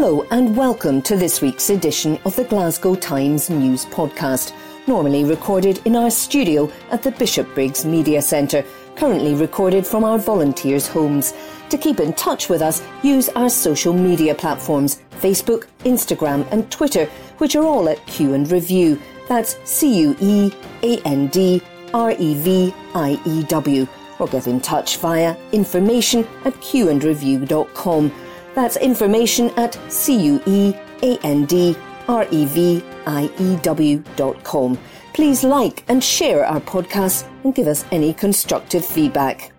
Hello and welcome to this week's edition of the Glasgow Times News Podcast, normally recorded in our studio at the Bishopbriggs Media Centre, currently recorded from our volunteers' homes. To keep in touch with us, use our social media platforms Facebook, Instagram, and Twitter, which are all at Cue and Review. That's C U E A N D R E V I E W. Or get in touch via information at cueandreview.com. That's information at C-U-E-A-N-D-R-E-V-I-E-W.com. Please like and share our podcast and give us any constructive feedback.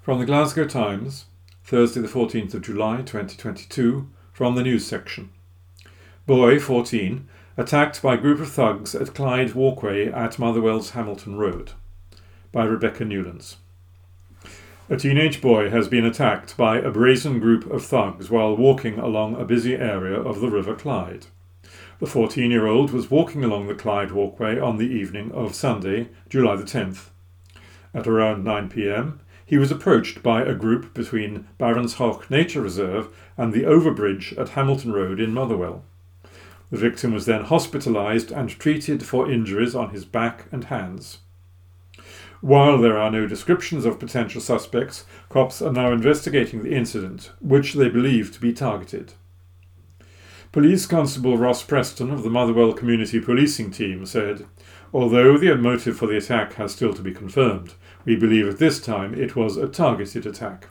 From the Glasgow Times, Thursday the 14th of July 2022, from the news section. Boy, 14, attacked by group of thugs at Clyde Walkway at Motherwell's Hamilton Road. By Rebecca Newlands. A teenage boy has been attacked by a brazen group of thugs while walking along a busy area of the River Clyde. The 14 year old was walking along the Clyde walkway on the evening of Sunday, July the 10th. At around 9 pm, he was approached by a group between Baron's Haugh Nature Reserve and the overbridge at Hamilton Road in Motherwell. The victim was then hospitalised and treated for injuries on his back and hands. While there are no descriptions of potential suspects, cops are now investigating the incident, which they believe to be targeted. Police Constable Ross Preston of the Motherwell Community Policing Team said, Although the motive for the attack has still to be confirmed, we believe at this time it was a targeted attack.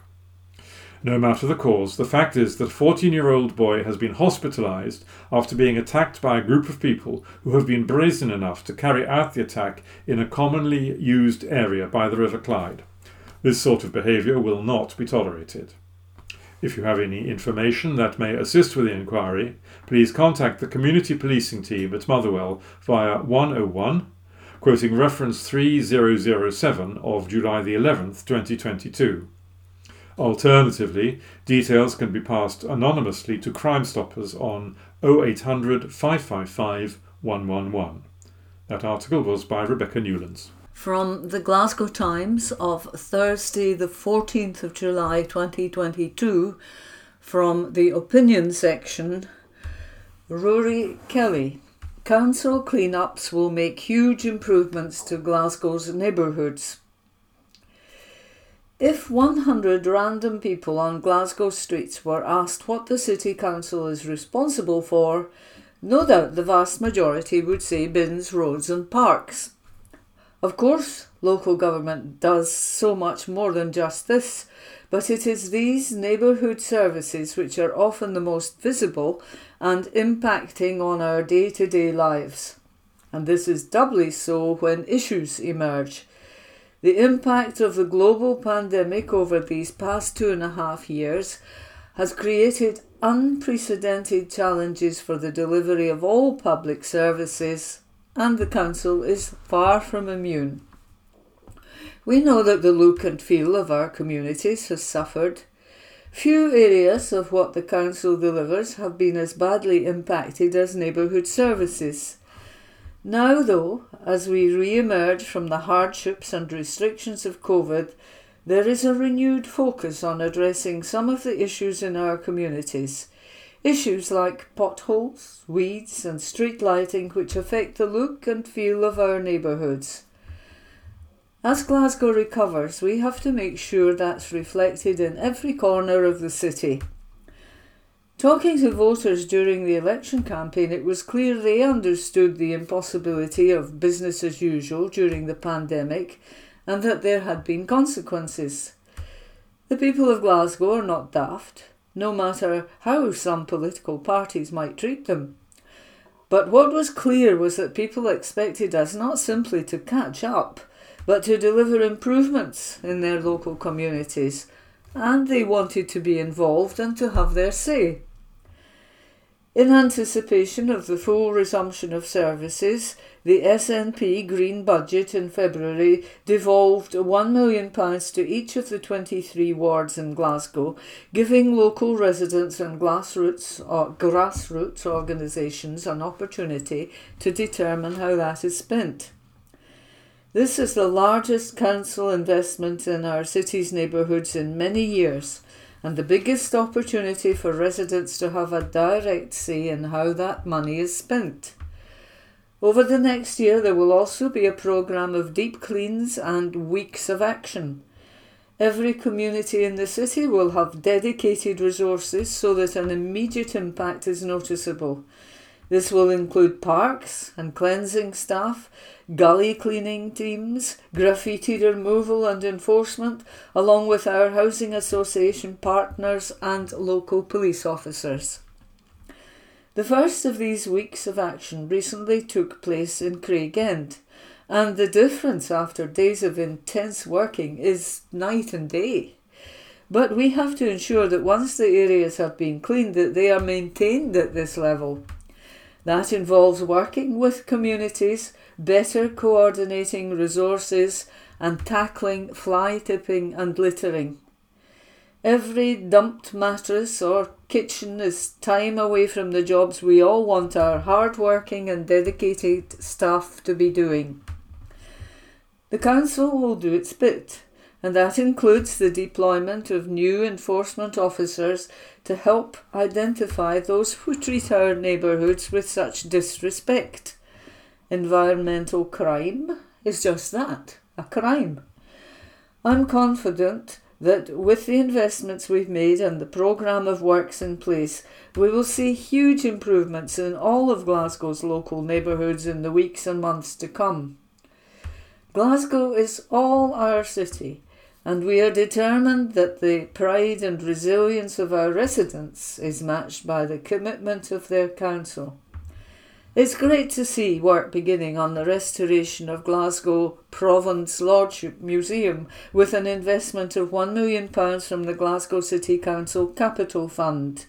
No matter the cause, the fact is that a 14 year old boy has been hospitalized after being attacked by a group of people who have been brazen enough to carry out the attack in a commonly used area by the River Clyde. This sort of behaviour will not be tolerated. If you have any information that may assist with the inquiry, please contact the Community Policing Team at Motherwell via 101, quoting reference 3007 of July the 11th, 2022. Alternatively, details can be passed anonymously to Crime Stoppers on 0800 555 111. That article was by Rebecca Newlands. From the Glasgow Times of Thursday, the 14th of July 2022, from the opinion section, Rory Kelly. Council clean-ups will make huge improvements to Glasgow's neighbourhoods. If 100 random people on Glasgow streets were asked what the City Council is responsible for, no doubt the vast majority would say bins, roads, and parks. Of course, local government does so much more than just this, but it is these neighbourhood services which are often the most visible and impacting on our day to day lives. And this is doubly so when issues emerge the impact of the global pandemic over these past two and a half years has created unprecedented challenges for the delivery of all public services, and the Council is far from immune. We know that the look and feel of our communities has suffered. Few areas of what the Council delivers have been as badly impacted as neighbourhood services. Now, though, as we re emerge from the hardships and restrictions of COVID, there is a renewed focus on addressing some of the issues in our communities. Issues like potholes, weeds, and street lighting, which affect the look and feel of our neighbourhoods. As Glasgow recovers, we have to make sure that's reflected in every corner of the city. Talking to voters during the election campaign, it was clear they understood the impossibility of business as usual during the pandemic and that there had been consequences. The people of Glasgow are not daft, no matter how some political parties might treat them. But what was clear was that people expected us not simply to catch up, but to deliver improvements in their local communities, and they wanted to be involved and to have their say. In anticipation of the full resumption of services, the SNP Green Budget in February devolved £1 million to each of the 23 wards in Glasgow, giving local residents and grassroots, or grassroots organisations an opportunity to determine how that is spent. This is the largest council investment in our city's neighbourhoods in many years and the biggest opportunity for residents to have a direct say in how that money is spent. Over the next year, there will also be a programme of deep cleans and weeks of action. Every community in the city will have dedicated resources so that an immediate impact is noticeable. This will include parks and cleansing staff, gully cleaning teams, graffiti removal and enforcement, along with our housing association partners and local police officers. The first of these weeks of action recently took place in Craigend, and the difference after days of intense working is night and day. But we have to ensure that once the areas have been cleaned that they are maintained at this level. That involves working with communities, better coordinating resources and tackling fly tipping and littering. Every dumped mattress or kitchen is time away from the jobs we all want our hard-working and dedicated staff to be doing. The Council will do its bit, and that includes the deployment of new enforcement officers to help identify those who treat our neighbourhoods with such disrespect. Environmental crime is just that a crime. I'm confident that with the investments we've made and the programme of works in place, we will see huge improvements in all of Glasgow's local neighbourhoods in the weeks and months to come. Glasgow is all our city, and we are determined that the pride and resilience of our residents is matched by the commitment of their council. It's great to see work beginning on the restoration of Glasgow Provand's Lordship Museum with an investment of £1 million from the Glasgow City Council Capital Fund.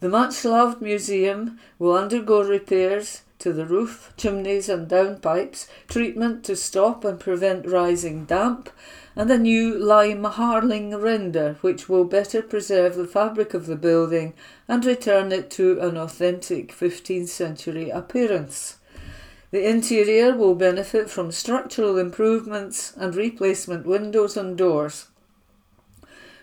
The much loved museum will undergo repairs to the roof, chimneys, and downpipes, treatment to stop and prevent rising damp, and a new lime harling render which will better preserve the fabric of the building and return it to an authentic 15th century appearance. The interior will benefit from structural improvements and replacement windows and doors.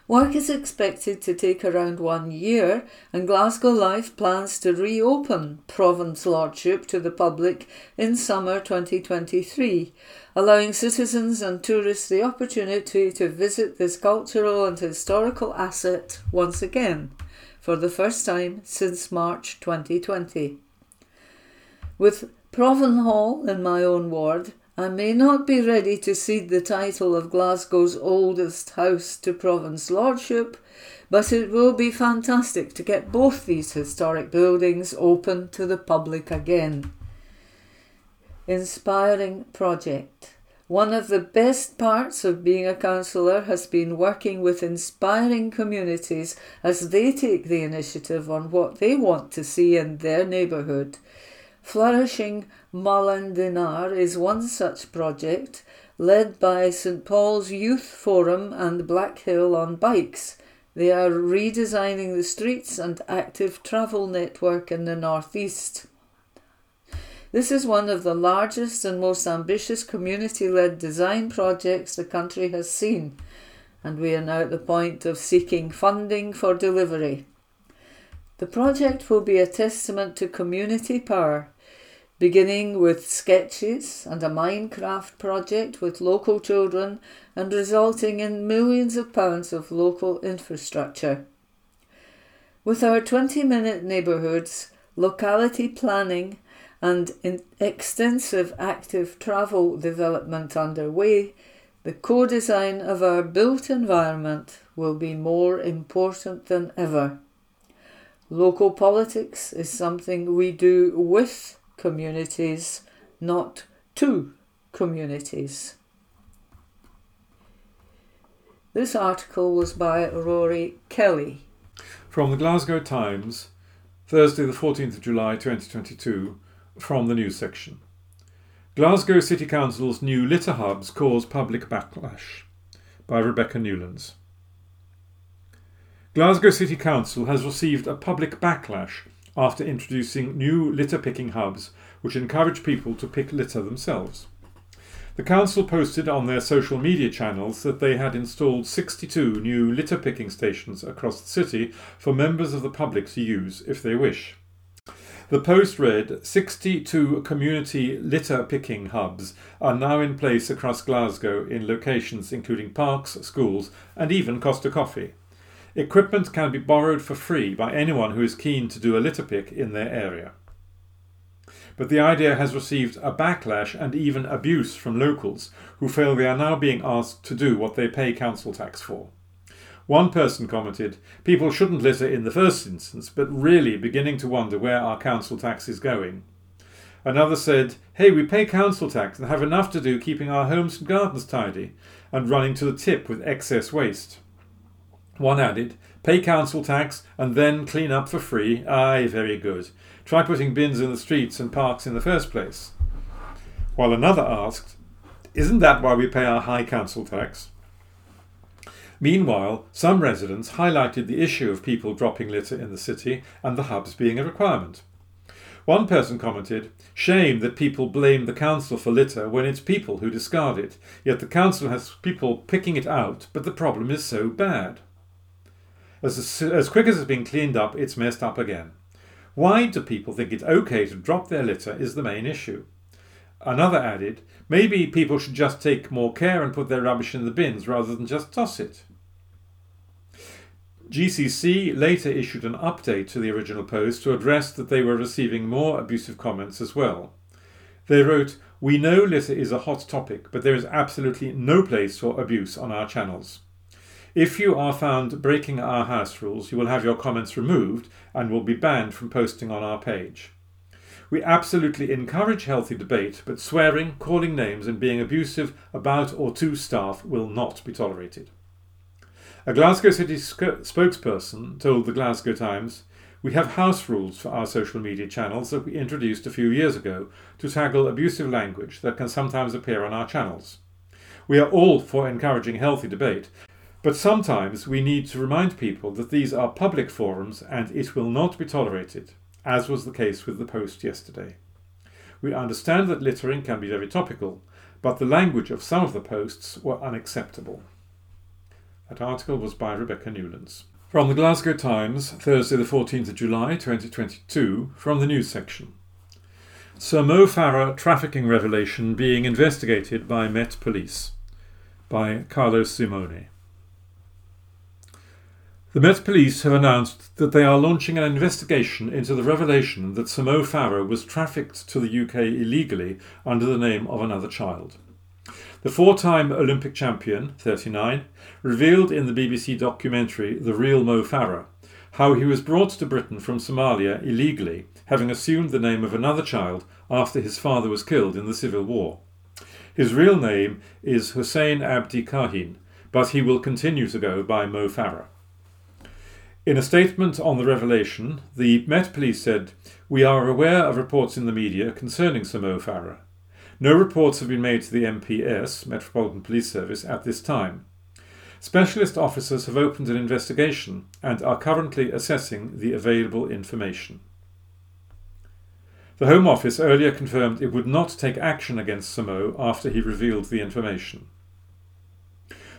Work is expected to take around one year, and Glasgow Life plans to reopen Provand's Lordship to the public in summer 2023, allowing citizens and tourists the opportunity to visit this cultural and historical asset once again, for the first time since March 2020. With Provan Hall in my own ward, I may not be ready to cede the title of Glasgow's oldest house to Provand's Lordship, but it will be fantastic to get both these historic buildings open to the public again. Inspiring project. One of the best parts of being a councillor has been working with inspiring communities as they take the initiative on what they want to see in their neighbourhood. Flourishing Molendinar is one such project led by St Paul's Youth Forum and Blackhill on Bikes. They are redesigning the streets and active travel network in the northeast. This is one of the largest and most ambitious community led design projects the country has seen, and we are now at the point of seeking funding for delivery. The project will be a testament to community power beginning with sketches and a Minecraft project with local children and resulting in millions of pounds of local infrastructure. With our 20 minute neighbourhoods, locality planning, and in extensive active travel development underway, the co design of our built environment will be more important than ever. Local politics is something we do with communities, not to communities. This article was by Rory Kelly. From the Glasgow Times, Thursday, the 14th of July 2022, from the news section. Glasgow City Council's new litter hubs cause public backlash, by Rebecca Newlands. Glasgow City Council has received a public backlash after introducing new litter picking hubs which encourage people to pick litter themselves. The council posted on their social media channels that they had installed 62 new litter picking stations across the city for members of the public to use if they wish. The post read 62 community litter picking hubs are now in place across Glasgow in locations including parks, schools, and even Costa Coffee. Equipment can be borrowed for free by anyone who is keen to do a litter pick in their area but the idea has received a backlash and even abuse from locals who feel they are now being asked to do what they pay council tax for. One person commented, People shouldn't litter in the first instance, but really beginning to wonder where our council tax is going. Another said, Hey, we pay council tax and have enough to do keeping our homes and gardens tidy and running to the tip with excess waste. One added, Pay council tax and then clean up for free. Aye, very good. Try putting bins in the streets and parks in the first place. While another asked, Isn't that why we pay our high council tax? Meanwhile, some residents highlighted the issue of people dropping litter in the city and the hubs being a requirement. One person commented, Shame that people blame the council for litter when it's people who discard it, yet the council has people picking it out, but the problem is so bad. As, as quick as it's been cleaned up, it's messed up again. Why do people think it's okay to drop their litter is the main issue. Another added, maybe people should just take more care and put their rubbish in the bins rather than just toss it. GCC later issued an update to the original post to address that they were receiving more abusive comments as well. They wrote, We know litter is a hot topic, but there is absolutely no place for abuse on our channels. If you are found breaking our house rules, you will have your comments removed and will be banned from posting on our page. We absolutely encourage healthy debate, but swearing, calling names, and being abusive about or to staff will not be tolerated. A Glasgow City spokesperson told the Glasgow Times, We have house rules for our social media channels that we introduced a few years ago to tackle abusive language that can sometimes appear on our channels. We are all for encouraging healthy debate, but sometimes we need to remind people that these are public forums and it will not be tolerated, as was the case with the post yesterday. We understand that littering can be very topical, but the language of some of the posts were unacceptable. That article was by Rebecca Newlands. From the Glasgow Times, Thursday, the 14th of July 2022, from the news section. Sir Mo Farah trafficking revelation being investigated by Met Police by Carlo Simone. The Met Police have announced that they are launching an investigation into the revelation that Samo Mo Farah was trafficked to the UK illegally under the name of another child. The four time Olympic champion, 39, revealed in the BBC documentary The Real Mo Farah how he was brought to Britain from Somalia illegally, having assumed the name of another child after his father was killed in the Civil War. His real name is Hussein Abdi Kahin, but he will continue to go by Mo Farah. In a statement on the revelation, the Met Police said, We are aware of reports in the media concerning Sir Mo Farah. No reports have been made to the MPS, Metropolitan Police Service, at this time. Specialist officers have opened an investigation and are currently assessing the available information. The Home Office earlier confirmed it would not take action against Sir Mo after he revealed the information.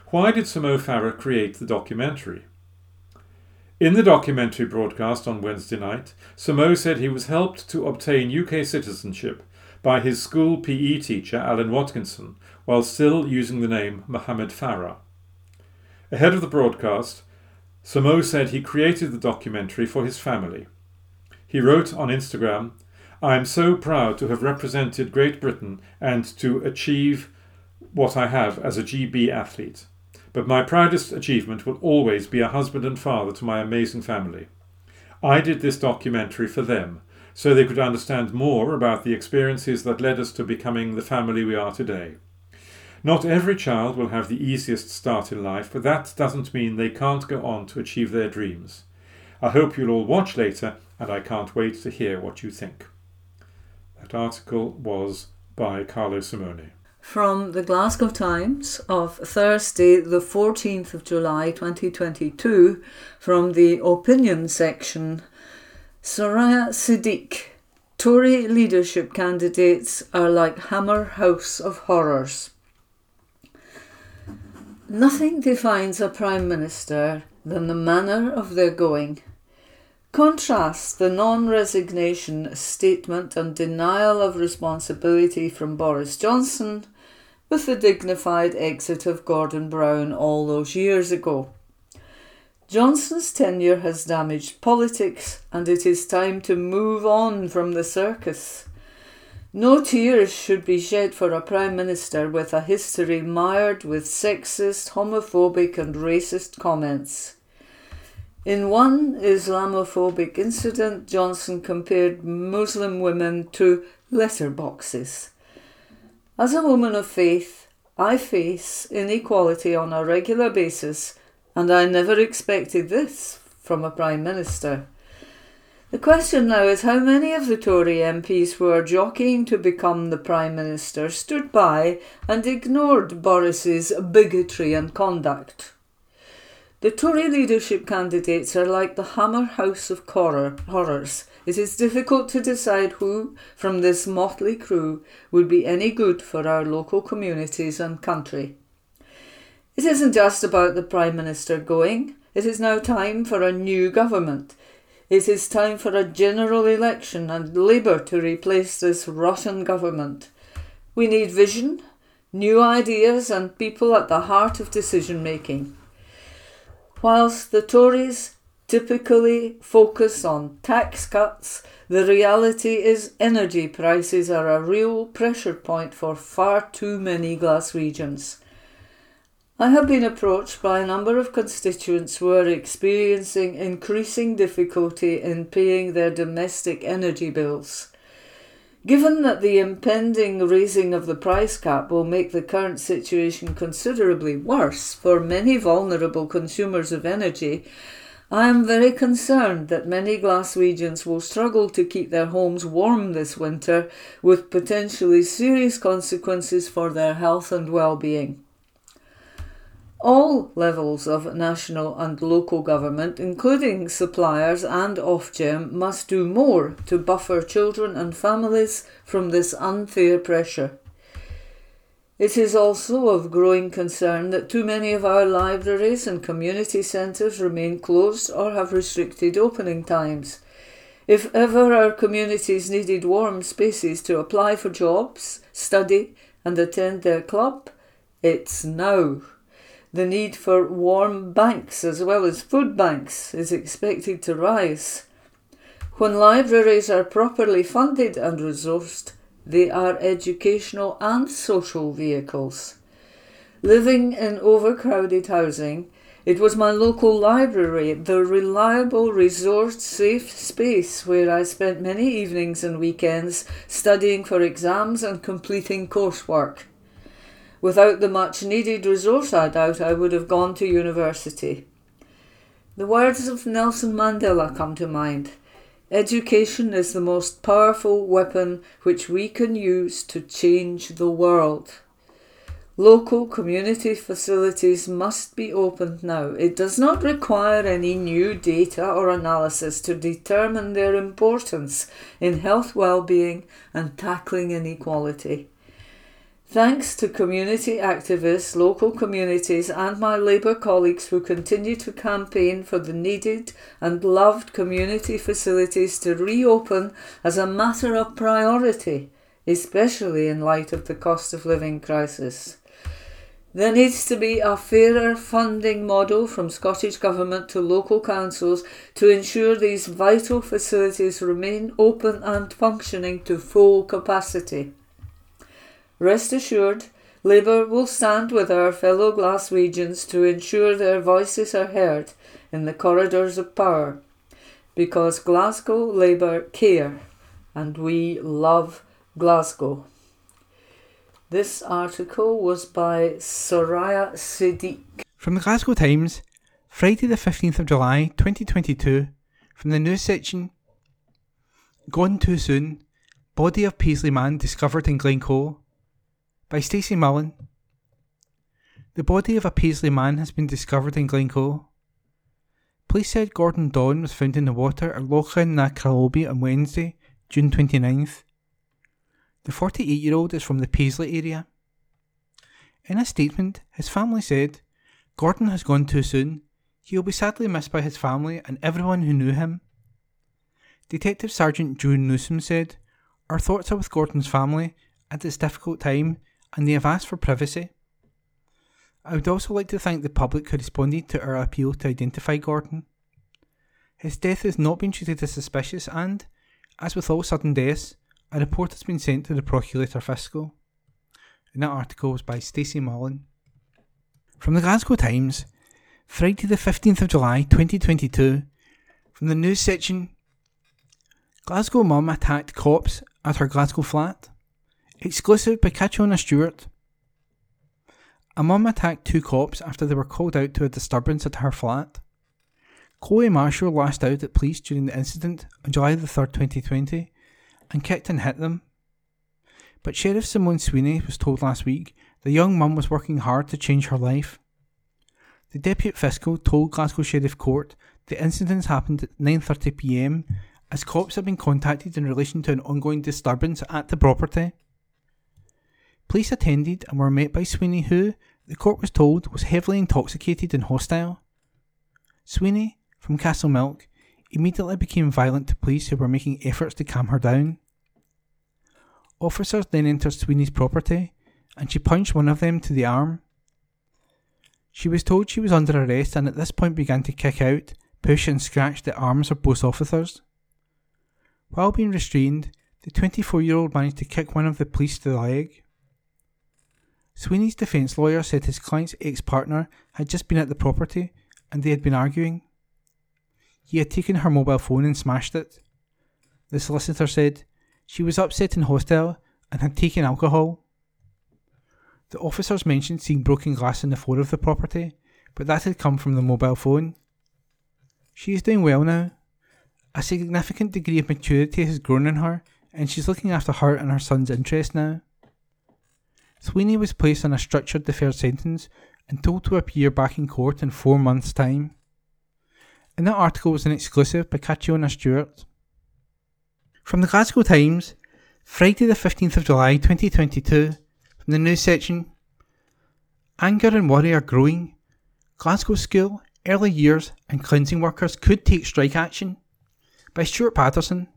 Why did Sir Mo Farah create the documentary? In the documentary broadcast on Wednesday night, Sir Mo said he was helped to obtain UK citizenship by his school PE teacher Alan Watkinson while still using the name Mohammed Farah. Ahead of the broadcast, Sir Mo said he created the documentary for his family. He wrote on Instagram, I am so proud to have represented Great Britain and to achieve what I have as a GB athlete but my proudest achievement will always be a husband and father to my amazing family. I did this documentary for them, so they could understand more about the experiences that led us to becoming the family we are today. Not every child will have the easiest start in life, but that doesn't mean they can't go on to achieve their dreams. I hope you'll all watch later, and I can't wait to hear what you think. That article was by Carlo Simone from the Glasgow Times of Thursday, the 14th of July 2022, from the opinion section. Soryia Siddique Tory leadership candidates are like Hammer House of Horrors. Nothing defines a Prime Minister than the manner of their going. Contrast the non resignation statement and denial of responsibility from Boris Johnson with the dignified exit of Gordon Brown all those years ago. Johnson's tenure has damaged politics, and it is time to move on from the circus. No tears should be shed for a Prime Minister with a history mired with sexist, homophobic, and racist comments. In one Islamophobic incident, Johnson compared Muslim women to letterboxes. As a woman of faith, I face inequality on a regular basis, and I never expected this from a Prime Minister. The question now is how many of the Tory MPs who are jockeying to become the Prime Minister stood by and ignored Boris's bigotry and conduct. The Tory leadership candidates are like the Hammer House of horror, horrors. It is difficult to decide who from this motley crew would be any good for our local communities and country. It isn't just about the Prime Minister going. It is now time for a new government. It is time for a general election and Labour to replace this rotten government. We need vision, new ideas, and people at the heart of decision making. Whilst the Tories typically focus on tax cuts, the reality is energy prices are a real pressure point for far too many Glaswegians. I have been approached by a number of constituents who are experiencing increasing difficulty in paying their domestic energy bills. Given that the impending raising of the price cap will make the current situation considerably worse for many vulnerable consumers of energy, I am very concerned that many Glaswegians will struggle to keep their homes warm this winter with potentially serious consequences for their health and well-being. All levels of national and local government, including suppliers and Ofgem, must do more to buffer children and families from this unfair pressure. It is also of growing concern that too many of our libraries and community centres remain closed or have restricted opening times. If ever our communities needed warm spaces to apply for jobs, study, and attend their club, it's now. The need for warm banks as well as food banks is expected to rise. When libraries are properly funded and resourced, they are educational and social vehicles. Living in overcrowded housing, it was my local library, the reliable, resource safe space where I spent many evenings and weekends studying for exams and completing coursework. Without the much needed resource, I doubt I would have gone to university. The words of Nelson Mandela come to mind. Education is the most powerful weapon which we can use to change the world. Local community facilities must be opened now. It does not require any new data or analysis to determine their importance in health well-being and tackling inequality. Thanks to community activists, local communities, and my Labour colleagues who continue to campaign for the needed and loved community facilities to reopen as a matter of priority, especially in light of the cost of living crisis. There needs to be a fairer funding model from Scottish Government to local councils to ensure these vital facilities remain open and functioning to full capacity. Rest assured, Labour will stand with our fellow Glaswegians to ensure their voices are heard in the corridors of power, because Glasgow Labour care and we love Glasgow. This article was by Soryia Siddique. From the Glasgow Times, Friday the 15th of July 2022, from the news section Gone too soon, body of Paisley man discovered in Glencoe by Stacey Mullen. The body of a Paisley man has been discovered in Glencoe. Police said Gordon Don was found in the water at Lochlan na Carlowby on Wednesday, June 29th. The 48 year old is from the Paisley area. In a statement, his family said, Gordon has gone too soon. He will be sadly missed by his family and everyone who knew him. Detective Sergeant June Newsom said, Our thoughts are with Gordon's family at this difficult time and they have asked for privacy. I would also like to thank the public who responded to our appeal to identify Gordon. His death has not been treated as suspicious and, as with all sudden deaths, a report has been sent to the Procurator Fiscal. And that article was by Stacey Mullen. From the Glasgow Times, Friday the 15th of July 2022, from the news section Glasgow mum attacked cops at her Glasgow flat. Exclusive by Catriona Stewart. A mum attacked two cops after they were called out to a disturbance at her flat. Chloe Marshall lashed out at police during the incident on July the 3rd, 2020, and kicked and hit them. But Sheriff Simone Sweeney was told last week the young mum was working hard to change her life. The Deputy Fiscal told Glasgow Sheriff Court the incidents happened at 9.30pm as cops had been contacted in relation to an ongoing disturbance at the property. Police attended and were met by Sweeney, who, the court was told, was heavily intoxicated and hostile. Sweeney, from Castlemilk, immediately became violent to police who were making efforts to calm her down. Officers then entered Sweeney's property and she punched one of them to the arm. She was told she was under arrest and at this point began to kick out, push, and scratch the arms of both officers. While being restrained, the 24 year old managed to kick one of the police to the leg. Sweeney's defence lawyer said his client's ex partner had just been at the property and they had been arguing. He had taken her mobile phone and smashed it. The solicitor said she was upset and hostile and had taken alcohol. The officers mentioned seeing broken glass on the floor of the property, but that had come from the mobile phone. She is doing well now. A significant degree of maturity has grown in her, and she's looking after her and her son's interests now. Sweeney was placed on a structured deferred sentence and told to appear back in court in four months' time. And that article was an exclusive by Catriona Stewart. From the Glasgow Times, Friday the 15th of July 2022, from the news section Anger and worry are growing. Glasgow School, early years, and cleansing workers could take strike action. By Stuart Patterson.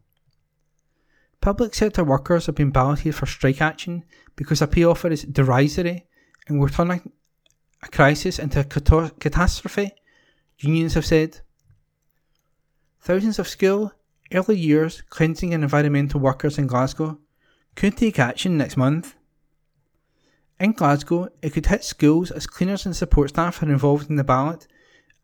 Public sector workers have been balloted for strike action because a pay offer is derisory and will turn a, crisis into a catastrophe, unions have said. Thousands of school, early years, cleansing and environmental workers in Glasgow could take action next month. In Glasgow, it could hit schools as cleaners and support staff are involved in the ballot,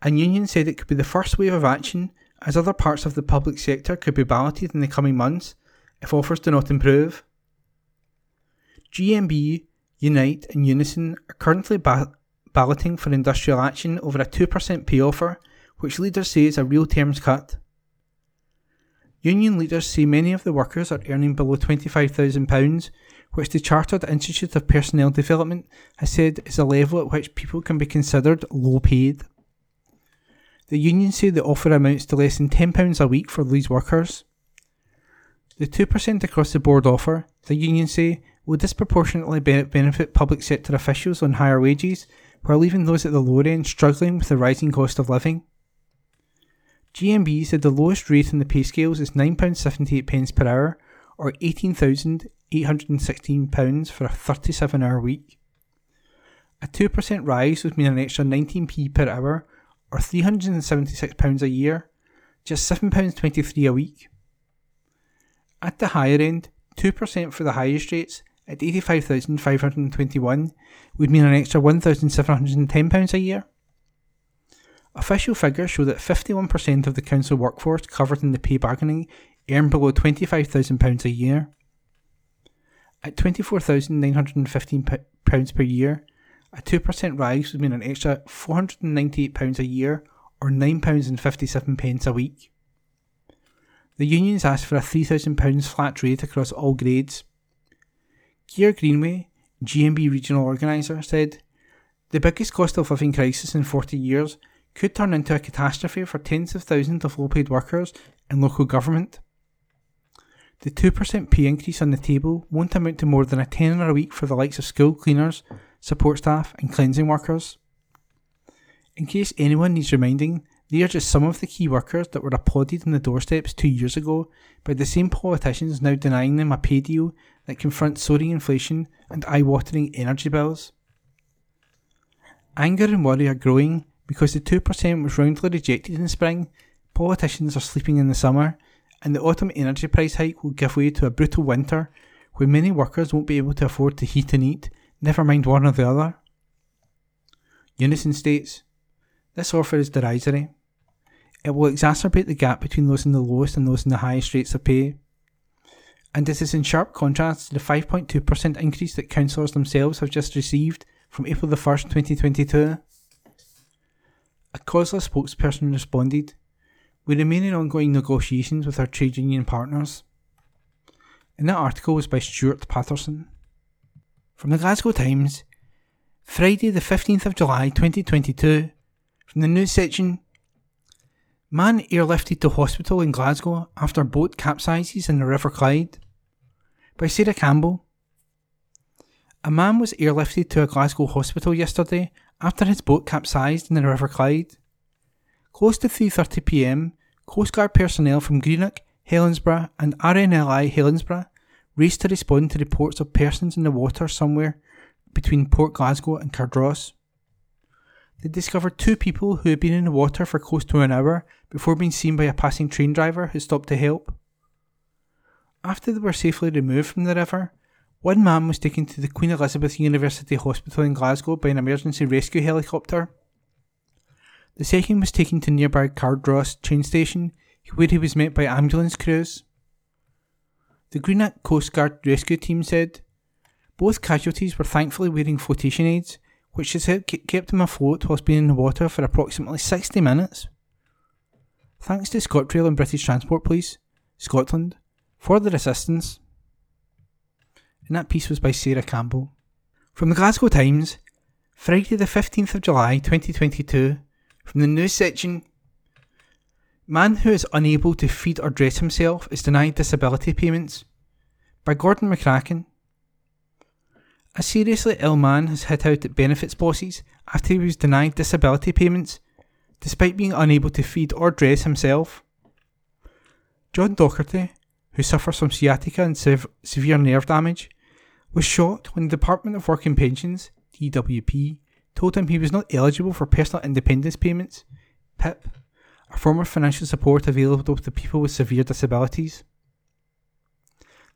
and unions said it could be the first wave of action as other parts of the public sector could be balloted in the coming months if offers do not improve. GMB, Unite, and Unison are currently ba- balloting for industrial action over a 2% pay offer, which leaders say is a real terms cut. Union leaders say many of the workers are earning below £25,000, which the Chartered Institute of Personnel Development has said is a level at which people can be considered low paid. The union say the offer amounts to less than £10 a week for these workers. The 2% across the board offer, the union say, will disproportionately benefit public sector officials on higher wages, while leaving those at the lower end struggling with the rising cost of living. GMB said the lowest rate in the pay scales is £9.78 per hour, or £18,816 for a 37 hour week. A 2% rise would mean an extra 19p per hour, or £376 a year, just £7.23 a week. At the higher end, 2% for the highest rates at 85,521 would mean an extra £1,710 a year. Official figures show that 51% of the council workforce covered in the pay bargaining earn below £25,000 a year. At £24,915 per year, a 2% rise would mean an extra £498 a year or £9.57 a week. The unions asked for a £3,000 flat rate across all grades. Keir Greenaway, GMB regional organiser, said, The biggest cost of living crisis in 40 years could turn into a catastrophe for tens of thousands of low paid workers in local government. the 2% pay increase on the table won't amount to more than a tenner a week for the likes of school cleaners, support staff, and cleansing workers. In case anyone needs reminding, they are just some of the key workers that were applauded on the doorsteps two years ago by the same politicians now denying them a pay deal that confronts soaring inflation and eye watering energy bills. Anger and worry are growing because the 2% was roundly rejected in the spring, politicians are sleeping in the summer, and the autumn energy price hike will give way to a brutal winter when many workers won't be able to afford to heat and eat, never mind one or the other. Unison states this offer is derisory. It will exacerbate the gap between those in the lowest and those in the highest rates of pay. And this is in sharp contrast to the 5.2% increase that councillors themselves have just received from April the 1st, 2022. A COSLA spokesperson responded we remain in ongoing negotiations with our trade union partners. And that article was by Stuart Patterson. From the Glasgow Times, Friday the 15th of July 2022, from the news section Man airlifted to hospital in Glasgow after boat capsizes in the River Clyde. By Sarah Campbell. A man was airlifted to a Glasgow hospital yesterday after his boat capsized in the River Clyde. Close to 3:30 p.m., Coastguard personnel from Greenock, Helensburgh, and RNLI Helensburgh raced to respond to reports of persons in the water somewhere between Port Glasgow and Cardross. They discovered two people who had been in the water for close to an hour before being seen by a passing train driver who stopped to help. After they were safely removed from the river, one man was taken to the Queen Elizabeth University Hospital in Glasgow by an emergency rescue helicopter. The second was taken to nearby Cardross train station, where he was met by ambulance crews. The Greenock Coast Guard rescue team said both casualties were thankfully wearing flotation aids, which has kept him afloat whilst being in the water for approximately 60 minutes. Thanks to ScotRail and British Transport Police, Scotland, for their assistance. And that piece was by Sarah Campbell. From the Glasgow Times, Friday the 15th of July 2022, from the news section, man who is unable to feed or dress himself is denied disability payments. By Gordon McCracken. A seriously ill man has hit out at benefits bosses after he was denied disability payments, despite being unable to feed or dress himself. John Docherty, who suffers from sciatica and sev- severe nerve damage, was shocked when the Department of Work and Pensions, DWP, told him he was not eligible for personal independence payments, PIP, a form of financial support available to people with severe disabilities.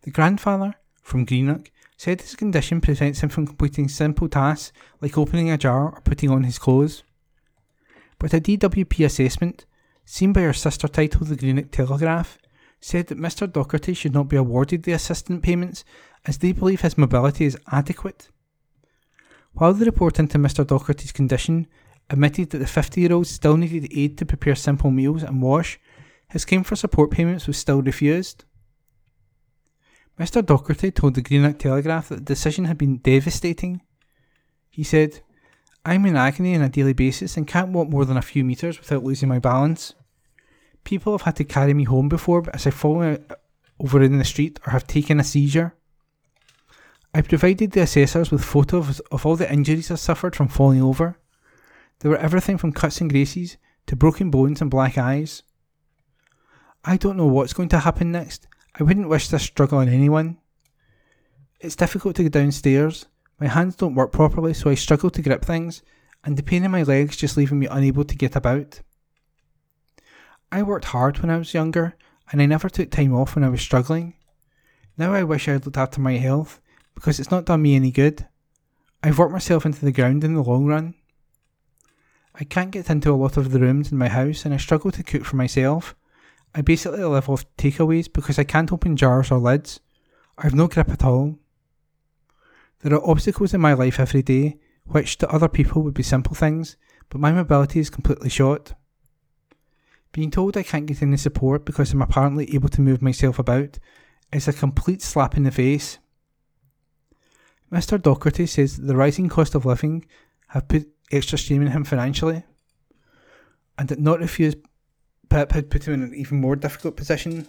The grandfather, from Greenock, said his condition prevents him from completing simple tasks like opening a jar or putting on his clothes. But a DWP assessment, seen by our sister title The Greenock Telegraph, said that Mr. Docherty should not be awarded the assistance payments as they believe his mobility is adequate. While the report into Mr. Docherty's condition admitted that the 50 year old still needed aid to prepare simple meals and wash, his claim for support payments was still refused. Mr. Docherty told the Greenock Telegraph that the decision had been devastating. He said, I'm in agony on a daily basis and can't walk more than a few metres without losing my balance. People have had to carry me home before as I've fallen uh, over in the street or have taken a seizure. I provided the assessors with photos of all the injuries I suffered from falling over. There were everything from cuts and graces to broken bones and black eyes. I don't know what's going to happen next. I wouldn't wish this struggle on anyone. It's difficult to go downstairs. My hands don't work properly, so I struggle to grip things, and the pain in my legs just leaving me unable to get about. I worked hard when I was younger, and I never took time off when I was struggling. Now I wish I had looked after my health because it's not done me any good. I've worked myself into the ground in the long run. I can't get into a lot of the rooms in my house and I struggle to cook for myself. I basically live off takeaways because I can't open jars or lids. I've no grip at all. There are obstacles in my life every day, which to other people would be simple things, but my mobility is completely short. Being told I can't get any support because I'm apparently able to move myself about is a complete slap in the face. Mr. Docherty says the rising cost of living have put extra strain on him financially, and that not refuse PIP had put him in an even more difficult position.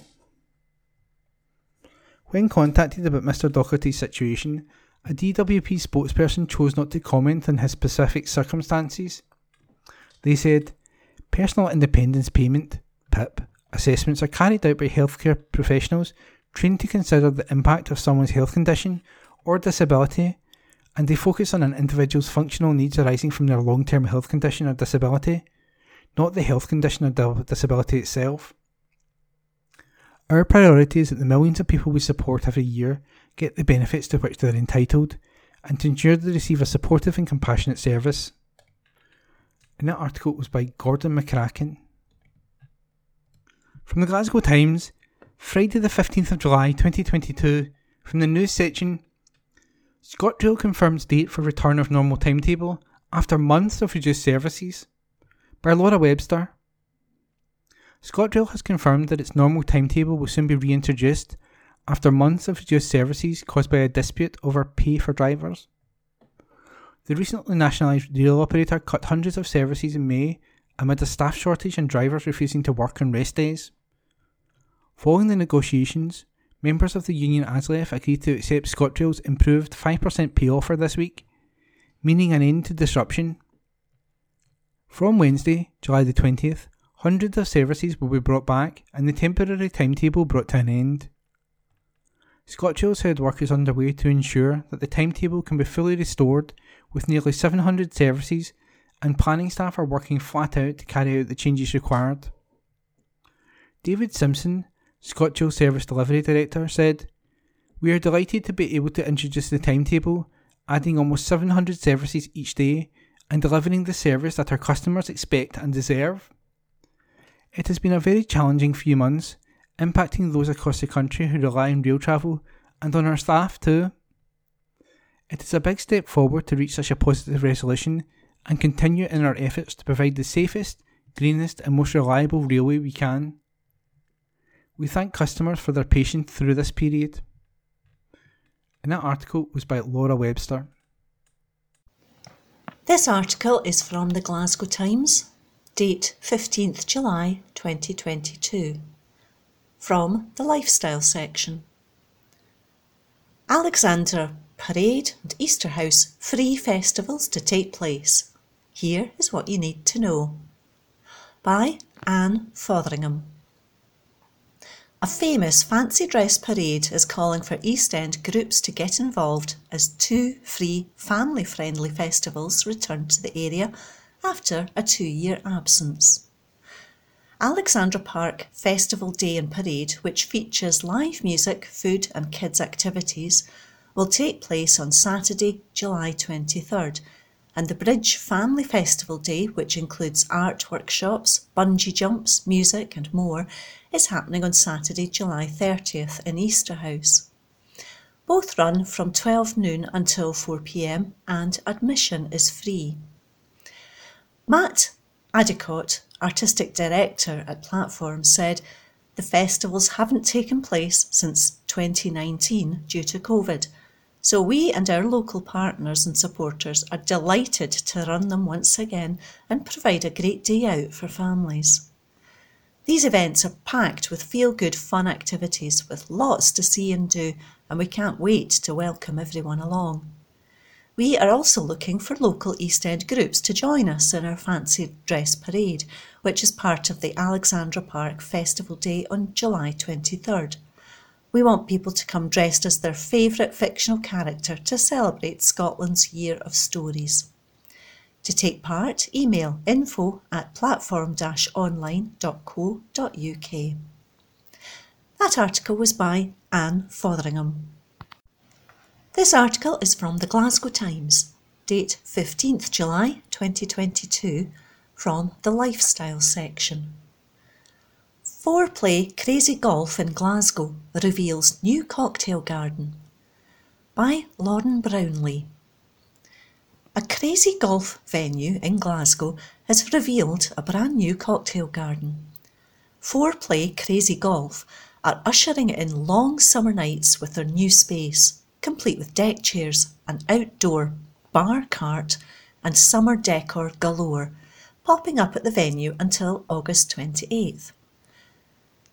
When contacted about Mr. Docherty's situation, a DWP spokesperson chose not to comment on his specific circumstances. They said, Personal independence payment, PIP, assessments are carried out by healthcare professionals trained to consider the impact of someone's health condition or disability, and they focus on an individual's functional needs arising from their long term health condition or disability, not the health condition or disability itself. Our priority is that the millions of people we support every year get the benefits to which they are entitled, and to ensure they receive a supportive and compassionate service. And that article was by Gordon McCracken. From the Glasgow Times, Friday the 15th of July 2022, from the news section ScotRail confirms date for return of normal timetable after months of reduced services. By Laura Webster. ScotRail has confirmed that its normal timetable will soon be reintroduced after months of reduced services caused by a dispute over pay for drivers. The recently nationalised rail operator cut hundreds of services in May amid a staff shortage and drivers refusing to work on rest days. Following the negotiations, members of the union ASLEF agreed to accept ScotRail's improved 5% pay offer this week, meaning an end to disruption. From Wednesday, July the 20th, hundreds of services will be brought back and the temporary timetable brought to an end. ScotRail's said work is underway to ensure that the timetable can be fully restored with nearly 700 services and planning staff are working flat out to carry out the changes required. David Simpson, ScotRail Service Delivery Director, said, We are delighted to be able to introduce the timetable, adding almost 700 services each day and delivering the service that our customers expect and deserve. It has been a very challenging few months, impacting those across the country who rely on rail travel and on our staff too. It is a big step forward to reach such a positive resolution and continue in our efforts to provide the safest, greenest, and most reliable railway we can. We thank customers for their patience through this period. And that article was by Laura Webster. This article is from the Glasgow Times, date 15th July 2022, from the Lifestyle section. Alexandra Parade and Easterhouse free festivals to take place. Here is what you need to know. By Anne Fotheringham. A famous fancy dress parade is calling for East End groups to get involved as two free family friendly festivals return to the area after a two year absence. Alexandra Park Festival Day and Parade, which features live music, food, and kids' activities, will take place on Saturday, July 23rd and the Bridge Family Festival Day, which includes art workshops, bungee jumps, music, and more, is happening on Saturday, July 30th in Easterhouse. Both run from 12 noon until 4 pm and admission is free. Matt Addicott, Artistic Director at Platform, said the festivals haven't taken place since 2019 due to COVID so we and our local partners and supporters are delighted to run them once again and provide a great day out for families. These events are packed with feel good fun activities with lots to see and do, and we can't wait to welcome everyone along. We are also looking for local East End groups to join us in our fancy dress parade, which is part of the Alexandra Park Festival Day on July 23rd. We want people to come dressed as their favourite fictional character to celebrate Scotland's Year of Stories. To take part, email info at platform online.co.uk. That article was by Anne Fotheringham. This article is from the Glasgow Times, date 15th July 2022, from the Lifestyle section. Foreplay Crazy Golf in Glasgow reveals new cocktail garden by Lauren Brownlee. A crazy golf venue in Glasgow has revealed a brand new cocktail garden. Foreplay Crazy Golf are ushering in long summer nights with their new space, complete with deck chairs, an outdoor bar cart, and summer decor galore, popping up at the venue until August 28th.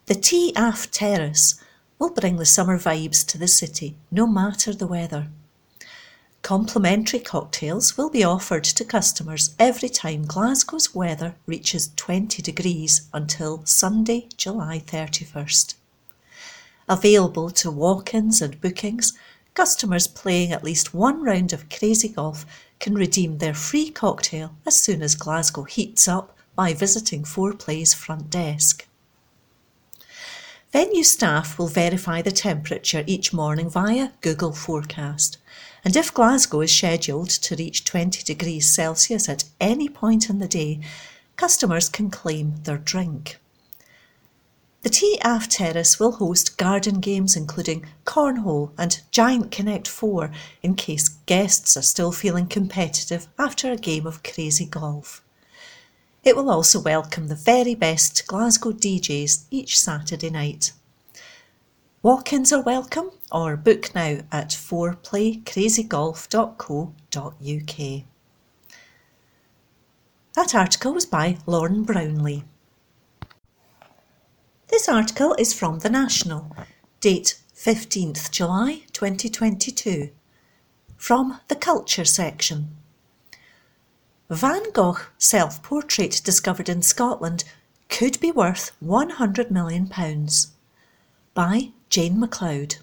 The Tea Aft Terrace will bring the summer vibes to the city, no matter the weather. Complimentary cocktails will be offered to customers every time Glasgow's weather reaches 20 degrees until Sunday, July 31st. Available to walk ins and bookings, customers playing at least one round of crazy golf can redeem their free cocktail as soon as Glasgow heats up by visiting Foreplay's front desk. Venue staff will verify the temperature each morning via Google Forecast. And if Glasgow is scheduled to reach 20 degrees Celsius at any point in the day, customers can claim their drink. The T Aft Terrace will host garden games including cornhole and Giant Connect 4 in case guests are still feeling competitive after a game of crazy golf. It will also welcome the very best Glasgow DJs each Saturday night. Walk ins are welcome or book now at foreplaycrazygolf.co.uk. That article was by Lauren Brownlee. This article is from The National, date 15th July 2022, from the Culture section. Van Gogh self portrait discovered in Scotland could be worth £100 million. By Jane MacLeod.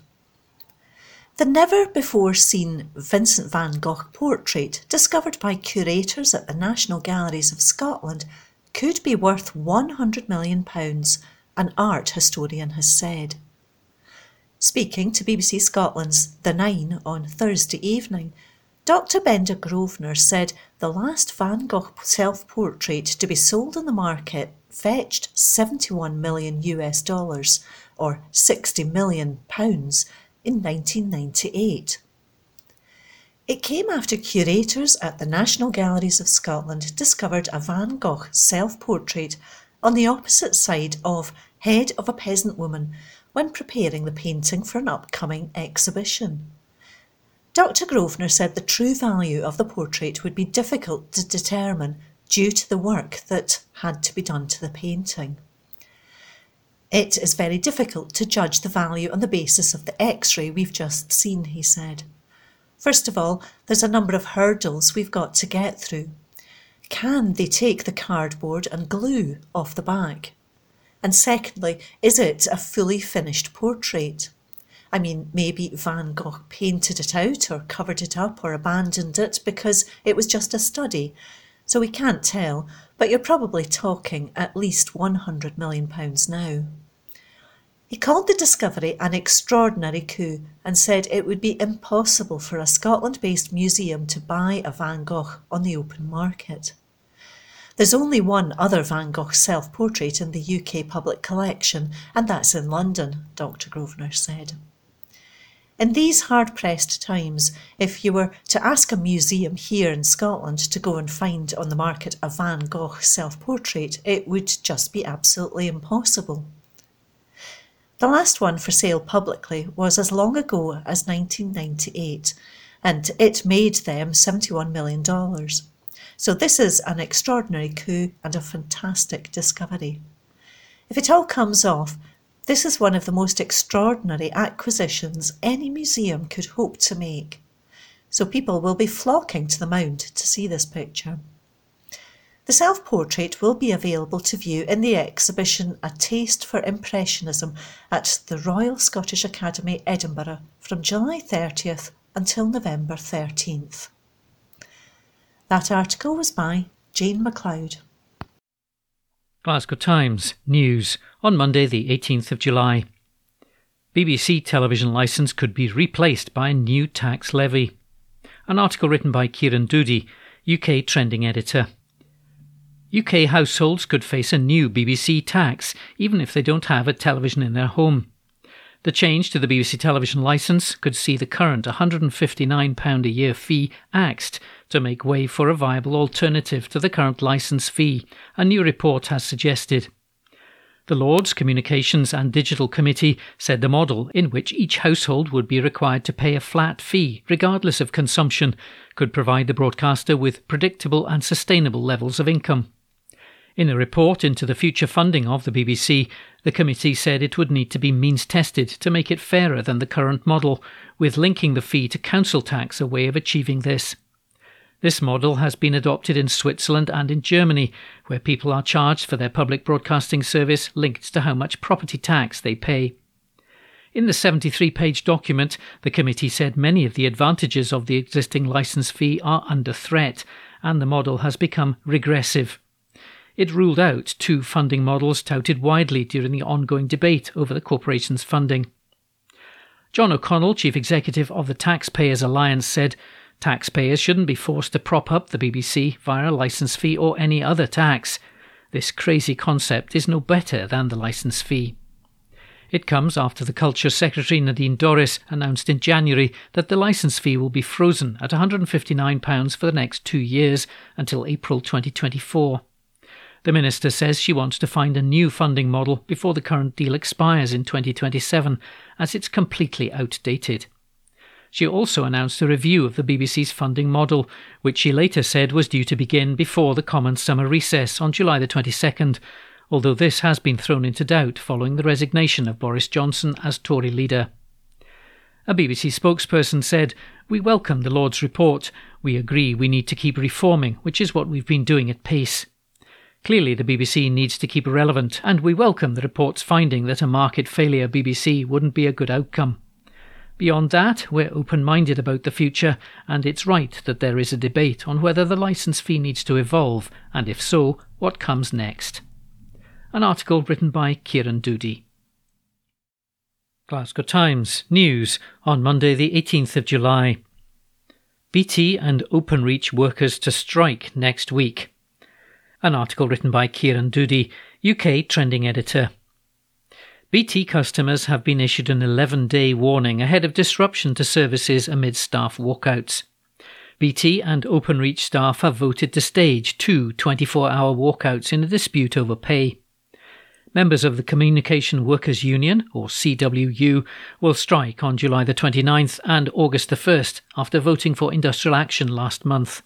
The never before seen Vincent van Gogh portrait, discovered by curators at the National Galleries of Scotland, could be worth £100 million, an art historian has said. Speaking to BBC Scotland's The Nine on Thursday evening, Dr. Bendor Grosvenor said the last Van Gogh self portrait to be sold in the market fetched 71 million US dollars, or 60 million pounds, in 1998. It came after curators at the National Galleries of Scotland discovered a Van Gogh self portrait on the opposite side of Head of a Peasant Woman when preparing the painting for an upcoming exhibition. Dr. Grosvenor said the true value of the portrait would be difficult to determine due to the work that had to be done to the painting. It is very difficult to judge the value on the basis of the x ray we've just seen, he said. First of all, there's a number of hurdles we've got to get through. Can they take the cardboard and glue off the back? And secondly, is it a fully finished portrait? I mean, maybe Van Gogh painted it out or covered it up or abandoned it because it was just a study. So we can't tell, but you're probably talking at least £100 million now. He called the discovery an extraordinary coup and said it would be impossible for a Scotland based museum to buy a Van Gogh on the open market. There's only one other Van Gogh self portrait in the UK public collection, and that's in London, Dr. Grosvenor said. In these hard pressed times, if you were to ask a museum here in Scotland to go and find on the market a Van Gogh self portrait, it would just be absolutely impossible. The last one for sale publicly was as long ago as 1998, and it made them $71 million. So this is an extraordinary coup and a fantastic discovery. If it all comes off, this is one of the most extraordinary acquisitions any museum could hope to make. So people will be flocking to the Mound to see this picture. The self portrait will be available to view in the exhibition A Taste for Impressionism at the Royal Scottish Academy, Edinburgh, from July 30th until November 13th. That article was by Jane MacLeod. Glasgow Times News on Monday, the 18th of July. BBC television licence could be replaced by a new tax levy. An article written by Kieran Doody, UK trending editor. UK households could face a new BBC tax, even if they don't have a television in their home. The change to the BBC television licence could see the current £159 a year fee axed to make way for a viable alternative to the current licence fee, a new report has suggested. The Lords Communications and Digital Committee said the model, in which each household would be required to pay a flat fee, regardless of consumption, could provide the broadcaster with predictable and sustainable levels of income. In a report into the future funding of the BBC, the committee said it would need to be means tested to make it fairer than the current model, with linking the fee to council tax a way of achieving this. This model has been adopted in Switzerland and in Germany, where people are charged for their public broadcasting service linked to how much property tax they pay. In the 73 page document, the committee said many of the advantages of the existing licence fee are under threat, and the model has become regressive. It ruled out two funding models touted widely during the ongoing debate over the corporation's funding. John O'Connell, chief executive of the Taxpayers Alliance, said taxpayers shouldn't be forced to prop up the BBC via a licence fee or any other tax. This crazy concept is no better than the licence fee. It comes after the Culture Secretary Nadine Dorries announced in January that the licence fee will be frozen at £159 for the next two years until April 2024. The Minister says she wants to find a new funding model before the current deal expires in 2027, as it's completely outdated. She also announced a review of the BBC's funding model, which she later said was due to begin before the common summer recess on July the 22nd, although this has been thrown into doubt following the resignation of Boris Johnson as Tory leader. A BBC spokesperson said, We welcome the Lord's report. We agree we need to keep reforming, which is what we've been doing at pace. Clearly, the BBC needs to keep relevant, and we welcome the report's finding that a market failure BBC wouldn't be a good outcome. Beyond that, we're open minded about the future, and it's right that there is a debate on whether the licence fee needs to evolve, and if so, what comes next. An article written by Kieran Doody. Glasgow Times News on Monday, the 18th of July. BT and Openreach workers to strike next week an article written by Kieran Doody, UK trending editor. BT customers have been issued an 11 day warning ahead of disruption to services amid staff walkouts. BT and Openreach staff have voted to stage two 24 hour walkouts in a dispute over pay. Members of the Communication Workers Union, or CWU, will strike on July the 29th and August the 1st after voting for industrial action last month.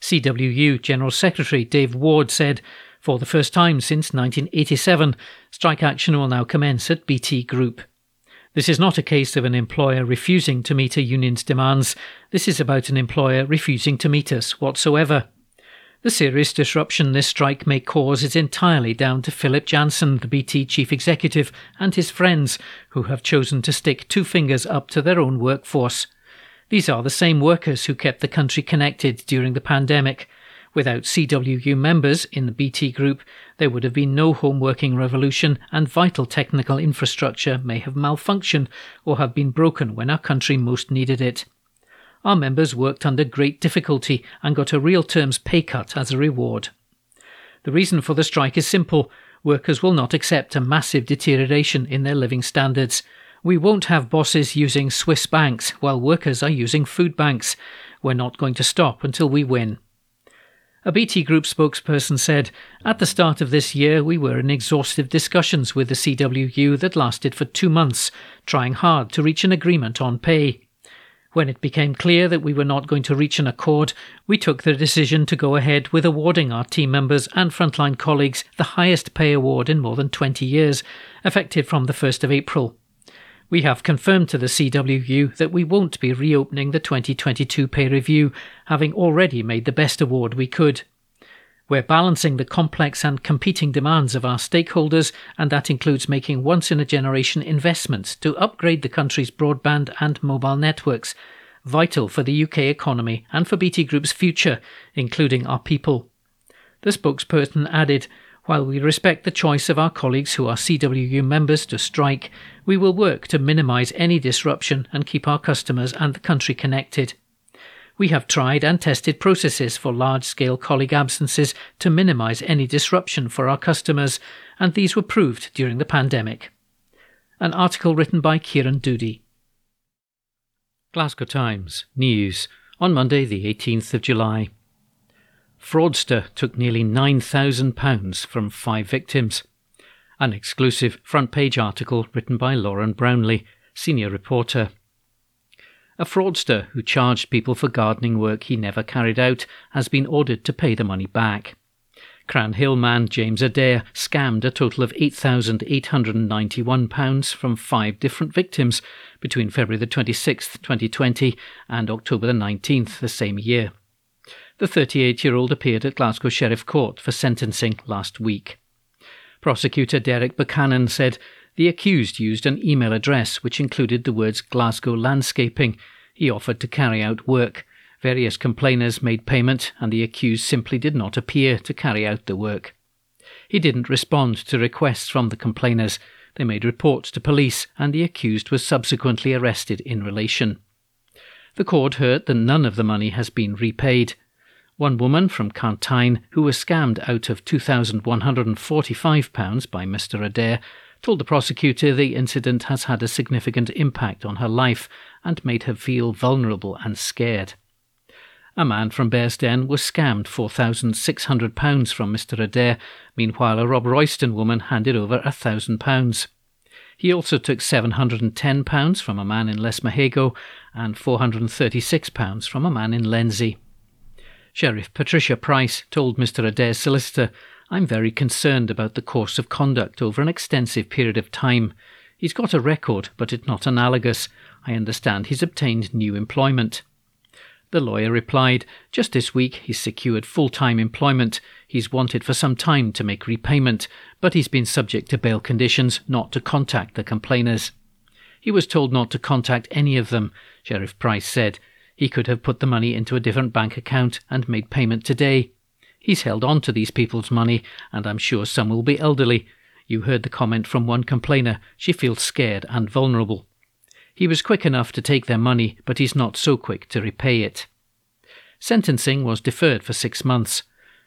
CWU General Secretary Dave Ward said, For the first time since 1987, strike action will now commence at BT Group. This is not a case of an employer refusing to meet a union's demands. This is about an employer refusing to meet us whatsoever. The serious disruption this strike may cause is entirely down to Philip Jansen, the BT chief executive, and his friends, who have chosen to stick two fingers up to their own workforce. These are the same workers who kept the country connected during the pandemic. Without CWU members in the BT group, there would have been no home working revolution, and vital technical infrastructure may have malfunctioned or have been broken when our country most needed it. Our members worked under great difficulty and got a real terms pay cut as a reward. The reason for the strike is simple workers will not accept a massive deterioration in their living standards. We won't have bosses using Swiss banks while workers are using food banks. We're not going to stop until we win. A BT Group spokesperson said, At the start of this year, we were in exhaustive discussions with the CWU that lasted for two months, trying hard to reach an agreement on pay. When it became clear that we were not going to reach an accord, we took the decision to go ahead with awarding our team members and frontline colleagues the highest pay award in more than 20 years, effective from the 1st of April. We have confirmed to the CWU that we won't be reopening the 2022 pay review, having already made the best award we could. We're balancing the complex and competing demands of our stakeholders, and that includes making once in a generation investments to upgrade the country's broadband and mobile networks, vital for the UK economy and for BT Group's future, including our people. The spokesperson added, while we respect the choice of our colleagues who are CWU members to strike, we will work to minimise any disruption and keep our customers and the country connected. We have tried and tested processes for large scale colleague absences to minimise any disruption for our customers, and these were proved during the pandemic. An article written by Kieran Doody. Glasgow Times News on Monday, the 18th of July fraudster took nearly £9,000 from five victims. An exclusive front page article written by Lauren Brownlee, senior reporter. A fraudster who charged people for gardening work he never carried out has been ordered to pay the money back. Cranhill man James Adair scammed a total of £8,891 from five different victims between February the 26th, 2020 and October the 19th the same year. The 38 year old appeared at Glasgow Sheriff Court for sentencing last week. Prosecutor Derek Buchanan said the accused used an email address which included the words Glasgow Landscaping. He offered to carry out work. Various complainers made payment, and the accused simply did not appear to carry out the work. He didn't respond to requests from the complainers. They made reports to police, and the accused was subsequently arrested in relation. The court heard that none of the money has been repaid. One woman from Carntyne, who was scammed out of £2,145 by Mr. Adair, told the prosecutor the incident has had a significant impact on her life and made her feel vulnerable and scared. A man from Bearsden was scammed £4,600 from Mr. Adair. Meanwhile, a Robroyston woman handed over £1,000. He also took £710 from a man in Lesmahagow and £436 from a man in Lenzie. Sheriff Patricia Price told Mr. Adair's solicitor, I'm very concerned about the course of conduct over an extensive period of time. He's got a record, but it's not analogous. I understand he's obtained new employment. The lawyer replied, Just this week he's secured full time employment. He's wanted for some time to make repayment, but he's been subject to bail conditions not to contact the complainers. He was told not to contact any of them, Sheriff Price said. He could have put the money into a different bank account and made payment today. He's held on to these people's money, and I'm sure some will be elderly. You heard the comment from one complainer. She feels scared and vulnerable. He was quick enough to take their money, but he's not so quick to repay it. Sentencing was deferred for six months.